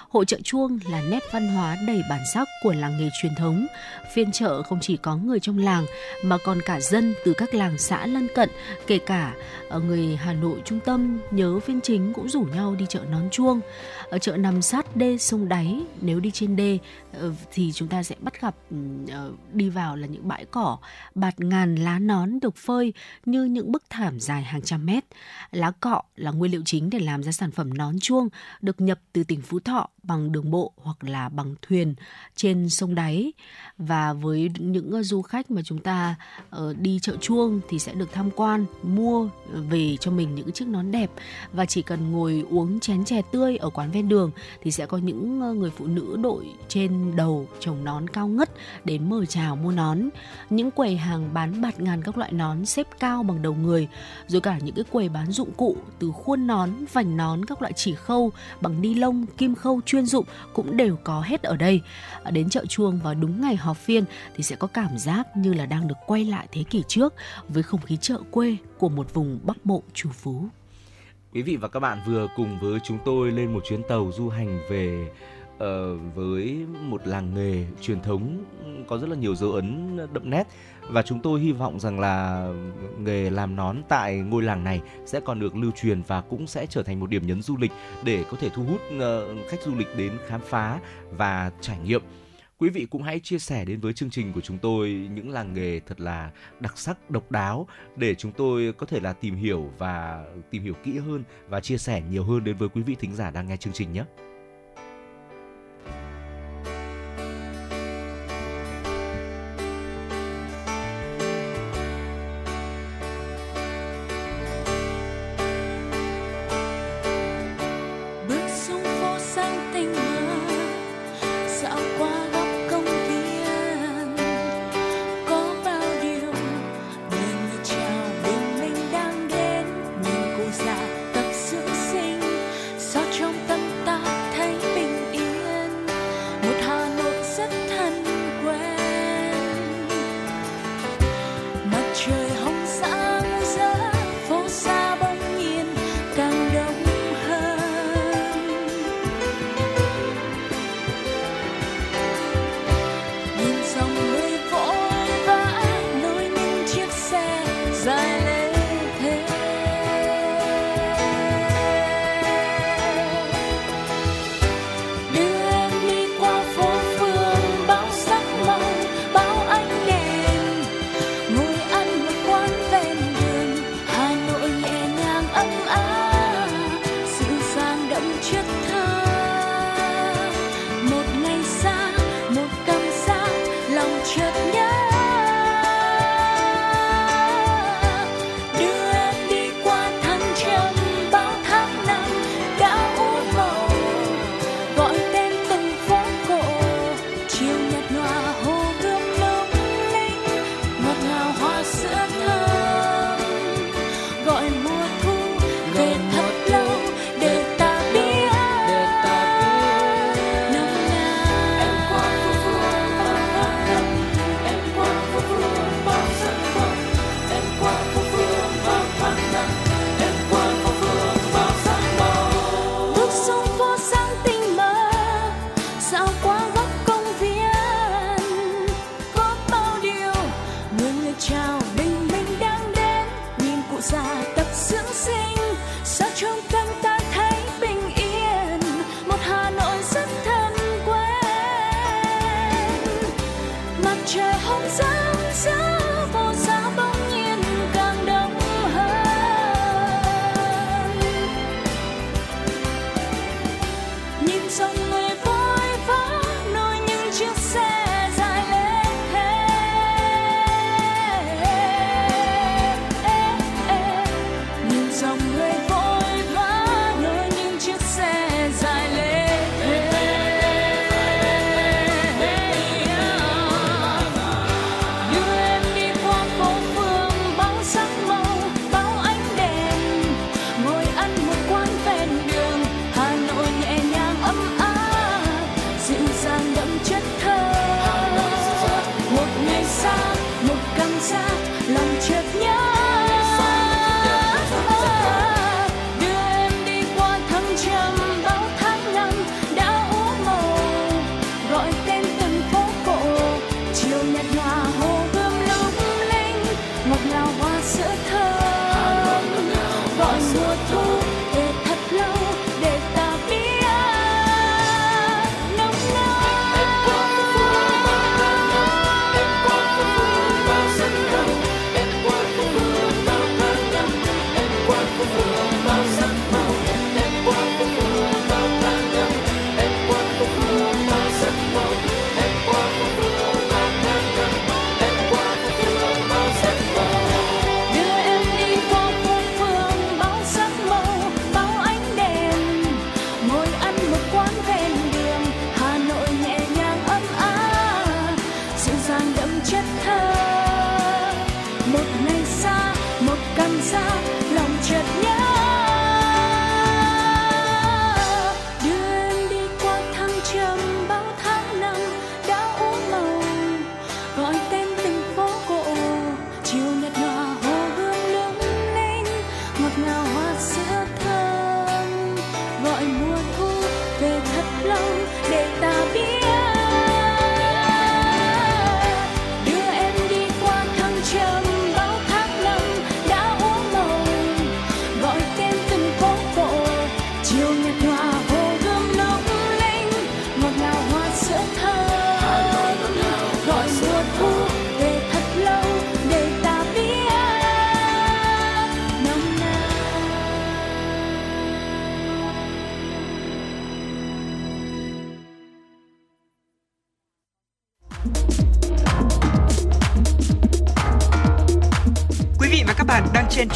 Hội trợ chuông là nét văn hóa đầy bản sắc của làng nghề truyền thống. Phiên chợ không chỉ có người trong làng mà còn cả dân từ các làng xã lân cận, kể cả ở người Hà Nội trung tâm nhớ phiên chính cũng rủ nhau đi chợ nón chuông. Ở chợ nằm sát đê sông đáy, nếu đi trên đê ờ, thì chúng ta sẽ bắt gặp ờ, đi vào là những bãi cỏ bạt ngàn lá nón được phơi như những bức thảm dài hàng trăm mét. Lá cọ là nguyên liệu chính để làm ra sản phẩm nón chuông được nhập từ tỉnh Phú Thọ bằng đường bộ hoặc là bằng thuyền trên sông đáy. Và với những ờ, du khách mà chúng ta ờ, đi chợ chuông thì sẽ được tham quan, mua về cho mình những chiếc nón đẹp. Và chỉ cần ngồi uống chén chè tươi ở quán ven đường thì sẽ có những ờ, người phụ nữ đội trên đầu trồng nón cao ngất đến mời chào mua nón. Những quầy hàng bán bạt ngàn các loại nón xếp cao bằng đầu người, rồi cả những cái quầy bán dụng cụ từ khuôn nón, vành nón, các loại chỉ khâu bằng ni lông, kim khâu chuyên dụng cũng đều có hết ở đây à, đến chợ chuông vào đúng ngày họp phiên thì sẽ có cảm giác như là đang được quay lại thế kỷ trước với không khí chợ quê của một vùng Bắc Bộ trù phú. Quý vị và các bạn vừa cùng với chúng tôi lên một chuyến tàu du hành về uh, với một làng nghề truyền thống có rất là nhiều dấu ấn đậm nét và chúng tôi hy vọng rằng là nghề làm nón tại ngôi làng này sẽ còn được lưu truyền và cũng sẽ trở thành một điểm nhấn du lịch để có thể thu hút uh, khách du lịch đến khám phá và trải nghiệm quý vị cũng hãy chia sẻ đến với chương trình của chúng tôi những làng nghề thật là đặc sắc độc đáo để chúng tôi có thể là tìm hiểu và tìm hiểu kỹ hơn và chia sẻ nhiều hơn đến với quý vị thính giả đang nghe chương trình nhé.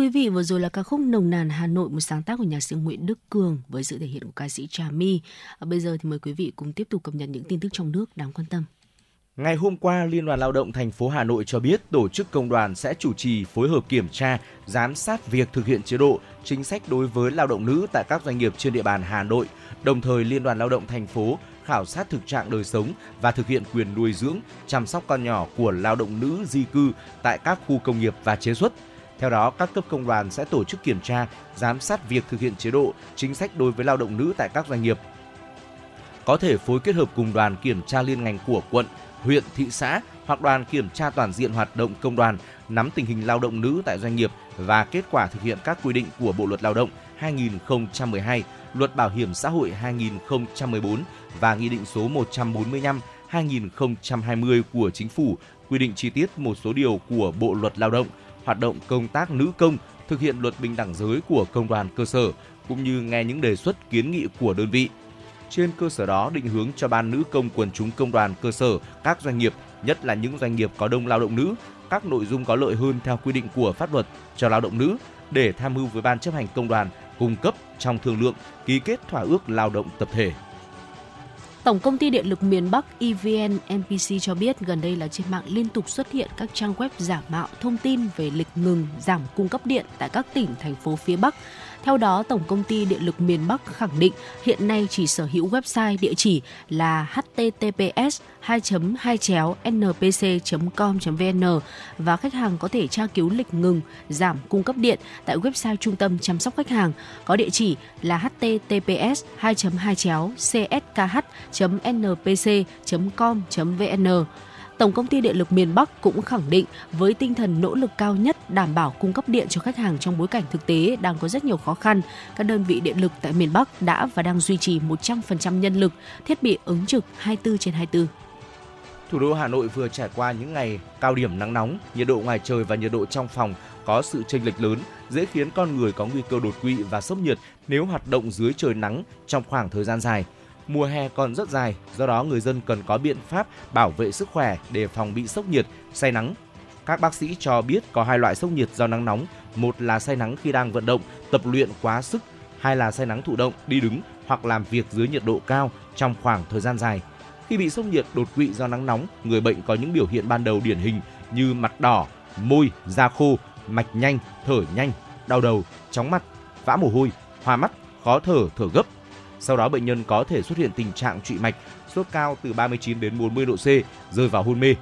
Quý vị, vừa rồi là ca khúc Nồng nàn Hà Nội, một sáng tác của nhạc sĩ Nguyễn Đức Cường với sự thể hiện của ca sĩ Trà My. À, bây giờ thì mời quý vị cùng tiếp tục cập nhật những tin tức trong nước đáng quan tâm. Ngày hôm qua, Liên đoàn Lao động thành phố Hà Nội cho biết tổ chức công đoàn sẽ chủ trì phối hợp kiểm tra, giám sát việc thực hiện chế độ, chính sách đối với lao động nữ tại các doanh nghiệp trên địa bàn Hà Nội. Đồng thời, Liên đoàn Lao động thành phố khảo sát thực trạng đời sống và thực hiện quyền nuôi dưỡng, chăm sóc con nhỏ của lao động nữ di cư tại các khu công nghiệp và chế xuất. Theo đó, các cấp công đoàn sẽ tổ chức kiểm tra, giám sát việc thực hiện chế độ, chính sách đối với lao động nữ tại các doanh nghiệp. Có thể phối kết hợp cùng đoàn kiểm tra liên ngành của quận, huyện, thị xã hoặc đoàn kiểm tra toàn diện hoạt động công đoàn, nắm tình hình lao động nữ tại doanh nghiệp và kết quả thực hiện các quy định của Bộ luật Lao động 2012, Luật Bảo hiểm xã hội 2014 và Nghị định số 145 2020 của Chính phủ quy định chi tiết một số điều của Bộ luật Lao động, hoạt động công tác nữ công, thực hiện luật bình đẳng giới của công đoàn cơ sở cũng như nghe những đề xuất kiến nghị của đơn vị. Trên cơ sở đó định hướng cho ban nữ công quần chúng công đoàn cơ sở, các doanh nghiệp, nhất là những doanh nghiệp có đông lao động nữ, các nội dung có lợi hơn theo quy định của pháp luật cho lao động nữ để tham mưu với ban chấp hành công đoàn cung cấp trong thương lượng ký kết thỏa ước lao động tập thể. Tổng công ty Điện lực miền Bắc EVN NPC cho biết gần đây là trên mạng liên tục xuất hiện các trang web giả mạo thông tin về lịch ngừng giảm cung cấp điện tại các tỉnh, thành phố phía Bắc. Theo đó, Tổng công ty Điện lực miền Bắc khẳng định hiện nay chỉ sở hữu website địa chỉ là https 2 2 npc com vn và khách hàng có thể tra cứu lịch ngừng giảm cung cấp điện tại website trung tâm chăm sóc khách hàng. Có địa chỉ là https 2 2 cskh npc com vn Tổng công ty Điện lực miền Bắc cũng khẳng định với tinh thần nỗ lực cao nhất đảm bảo cung cấp điện cho khách hàng trong bối cảnh thực tế đang có rất nhiều khó khăn, các đơn vị điện lực tại miền Bắc đã và đang duy trì 100% nhân lực, thiết bị ứng trực 24 trên 24. Thủ đô Hà Nội vừa trải qua những ngày cao điểm nắng nóng, nhiệt độ ngoài trời và nhiệt độ trong phòng có sự chênh lệch lớn, dễ khiến con người có nguy cơ đột quỵ và sốc nhiệt nếu hoạt động dưới trời nắng trong khoảng thời gian dài. Mùa hè còn rất dài, do đó người dân cần có biện pháp bảo vệ sức khỏe để phòng bị sốc nhiệt, say nắng. Các bác sĩ cho biết có hai loại sốc nhiệt do nắng nóng, một là say nắng khi đang vận động, tập luyện quá sức, hai là say nắng thụ động, đi đứng hoặc làm việc dưới nhiệt độ cao trong khoảng thời gian dài. Khi bị sốc nhiệt đột quỵ do nắng nóng, người bệnh có những biểu hiện ban đầu điển hình như mặt đỏ, môi, da khô, mạch nhanh, thở nhanh, đau đầu, chóng mặt, vã mồ hôi, hoa mắt, khó thở, thở gấp, sau đó bệnh nhân có thể xuất hiện tình trạng trụy mạch, sốt cao từ 39 đến 40 độ C, rơi vào hôn mê.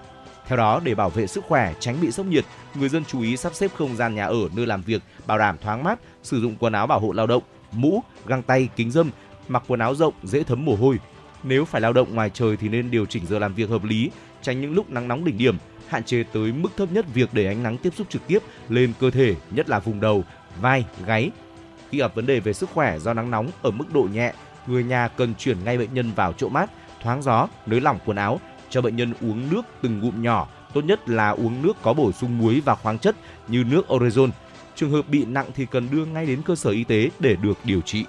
Theo đó, để bảo vệ sức khỏe, tránh bị sốc nhiệt, người dân chú ý sắp xếp không gian nhà ở nơi làm việc bảo đảm thoáng mát, sử dụng quần áo bảo hộ lao động, mũ, găng tay, kính dâm, mặc quần áo rộng dễ thấm mồ hôi. Nếu phải lao động ngoài trời thì nên điều chỉnh giờ làm việc hợp lý, tránh những lúc nắng nóng đỉnh điểm, hạn chế tới mức thấp nhất việc để ánh nắng tiếp xúc trực tiếp lên cơ thể, nhất là vùng đầu, vai, gáy. Khi gặp vấn đề về sức khỏe do nắng nóng ở mức độ nhẹ người nhà cần chuyển ngay bệnh nhân vào chỗ mát, thoáng gió, nới lỏng quần áo, cho bệnh nhân uống nước từng ngụm nhỏ, tốt nhất là uống nước có bổ sung muối và khoáng chất như nước orezon. Trường hợp bị nặng thì cần đưa ngay đến cơ sở y tế để được điều trị.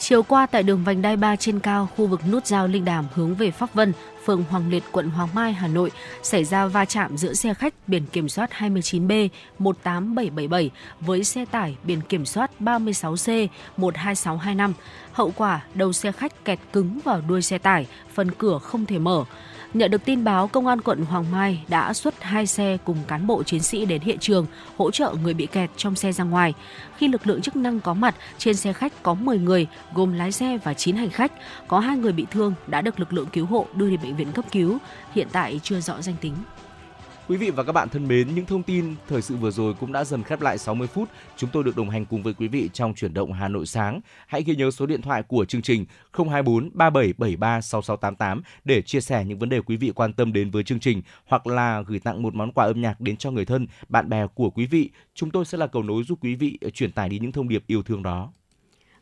Chiều qua tại đường vành đai 3 trên cao, khu vực nút giao Linh Đàm hướng về Pháp Vân, phường Hoàng Liệt, quận Hoàng Mai, Hà Nội, xảy ra va chạm giữa xe khách biển kiểm soát 29B 18777 với xe tải biển kiểm soát 36C 12625. Hậu quả, đầu xe khách kẹt cứng vào đuôi xe tải, phần cửa không thể mở. Nhận được tin báo, Công an quận Hoàng Mai đã xuất hai xe cùng cán bộ chiến sĩ đến hiện trường hỗ trợ người bị kẹt trong xe ra ngoài. Khi lực lượng chức năng có mặt, trên xe khách có 10 người, gồm lái xe và 9 hành khách. Có hai người bị thương đã được lực lượng cứu hộ đưa đi bệnh viện cấp cứu. Hiện tại chưa rõ danh tính. Quý vị và các bạn thân mến, những thông tin thời sự vừa rồi cũng đã dần khép lại 60 phút. Chúng tôi được đồng hành cùng với quý vị trong chuyển động Hà Nội sáng. Hãy ghi nhớ số điện thoại của chương trình 024 3773 6688 để chia sẻ những vấn đề quý vị quan tâm đến với chương trình hoặc là gửi tặng một món quà âm nhạc đến cho người thân, bạn bè của quý vị. Chúng tôi sẽ là cầu nối giúp quý vị truyền tải đi những thông điệp yêu thương đó.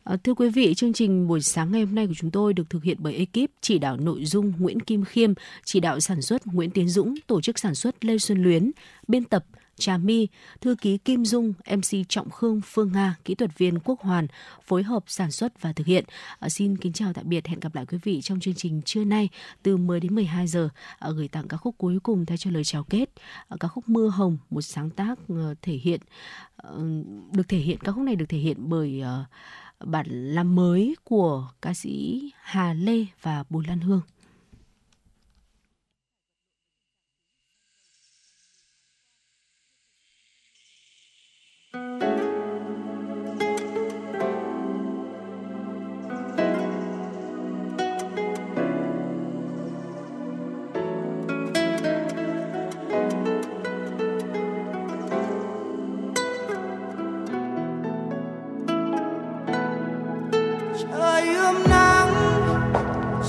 Ờ, thưa quý vị, chương trình buổi sáng ngày hôm nay của chúng tôi được thực hiện bởi ekip chỉ đạo nội dung Nguyễn Kim Khiêm, chỉ đạo sản xuất Nguyễn Tiến Dũng, tổ chức sản xuất Lê Xuân Luyến, biên tập Trà My, thư ký Kim Dung, MC Trọng Khương Phương Nga, kỹ thuật viên Quốc Hoàn, phối hợp sản xuất và thực hiện. À, xin kính chào tạm biệt, hẹn gặp lại quý vị trong chương trình trưa nay từ 10 đến 12 giờ. À, gửi tặng ca khúc cuối cùng thay cho lời chào kết. À, ca khúc Mưa Hồng, một sáng tác uh, thể hiện uh, được thể hiện ca khúc này được thể hiện bởi uh, bản làm mới của ca sĩ Hà Lê và Bùi Lan Hương.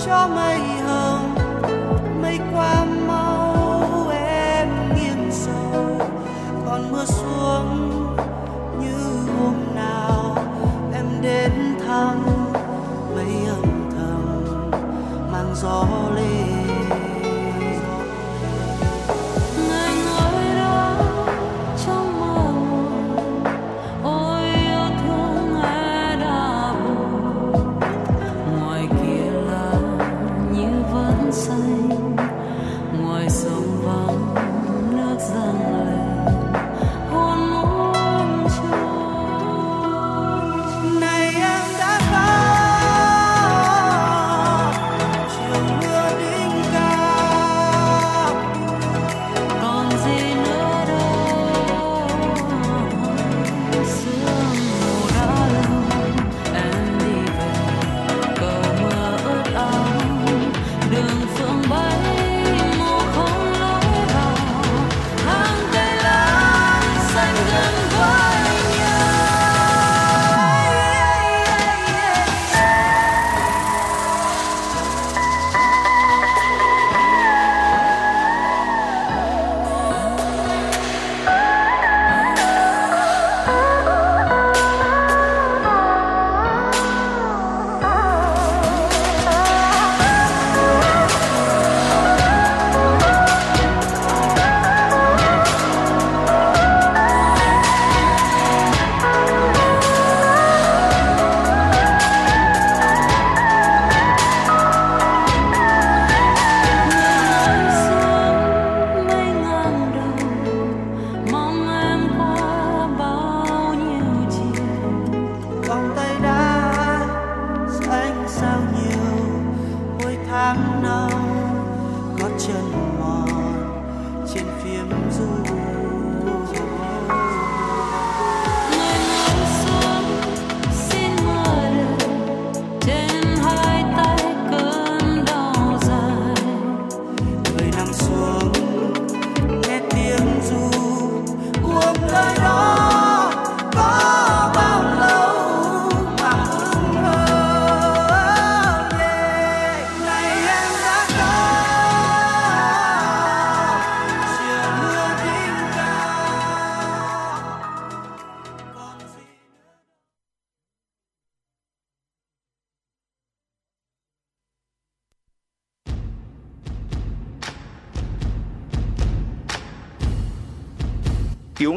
Cho mây hồng, mây qua mau em nghiêng sầu. Còn mưa xuống như hôm nào em đến thăm mây âm thầm, mang gió lên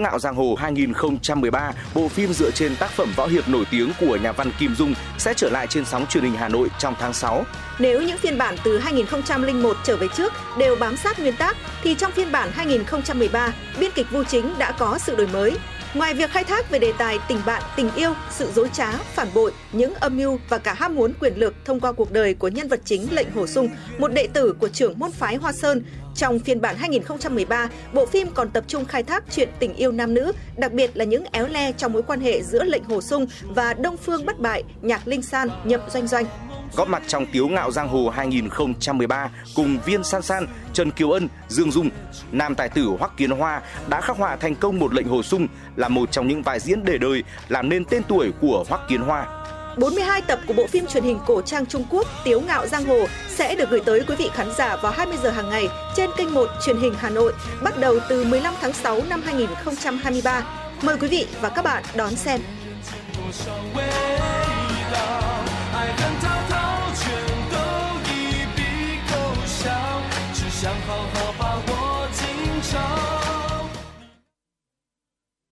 ngạo giang hồ 2013, bộ phim dựa trên tác phẩm võ hiệp nổi tiếng của nhà văn Kim Dung sẽ trở lại trên sóng truyền hình Hà Nội trong tháng 6. Nếu những phiên bản từ 2001 trở về trước đều bám sát nguyên tác thì trong phiên bản 2013, biên kịch Vu Chính đã có sự đổi mới. Ngoài việc khai thác về đề tài tình bạn, tình yêu, sự dối trá, phản bội, những âm mưu và cả ham muốn quyền lực thông qua cuộc đời của nhân vật chính lệnh Hồ Sung, một đệ tử của trưởng môn phái Hoa Sơn, trong phiên bản 2013, bộ phim còn tập trung khai thác chuyện tình yêu nam nữ, đặc biệt là những éo le trong mối quan hệ giữa lệnh Hồ Sung và Đông Phương Bất Bại, Nhạc Linh San, Nhậm Doanh Doanh góp mặt trong Tiếu Ngạo Giang Hồ 2013 cùng Viên San San, Trần Kiều Ân, Dương Dung. Nam tài tử Hoắc Kiến Hoa đã khắc họa thành công một lệnh hồ sung là một trong những vai diễn để đời làm nên tên tuổi của Hoắc Kiến Hoa. 42 tập của bộ phim truyền hình cổ trang Trung Quốc, Tiếu ngạo giang hồ, sẽ được gửi tới quý vị khán giả vào 20 giờ hàng ngày trên kênh 1 truyền hình Hà Nội, bắt đầu từ 15 tháng 6 năm 2023. Mời quý vị và các bạn đón xem. Hãy subscribe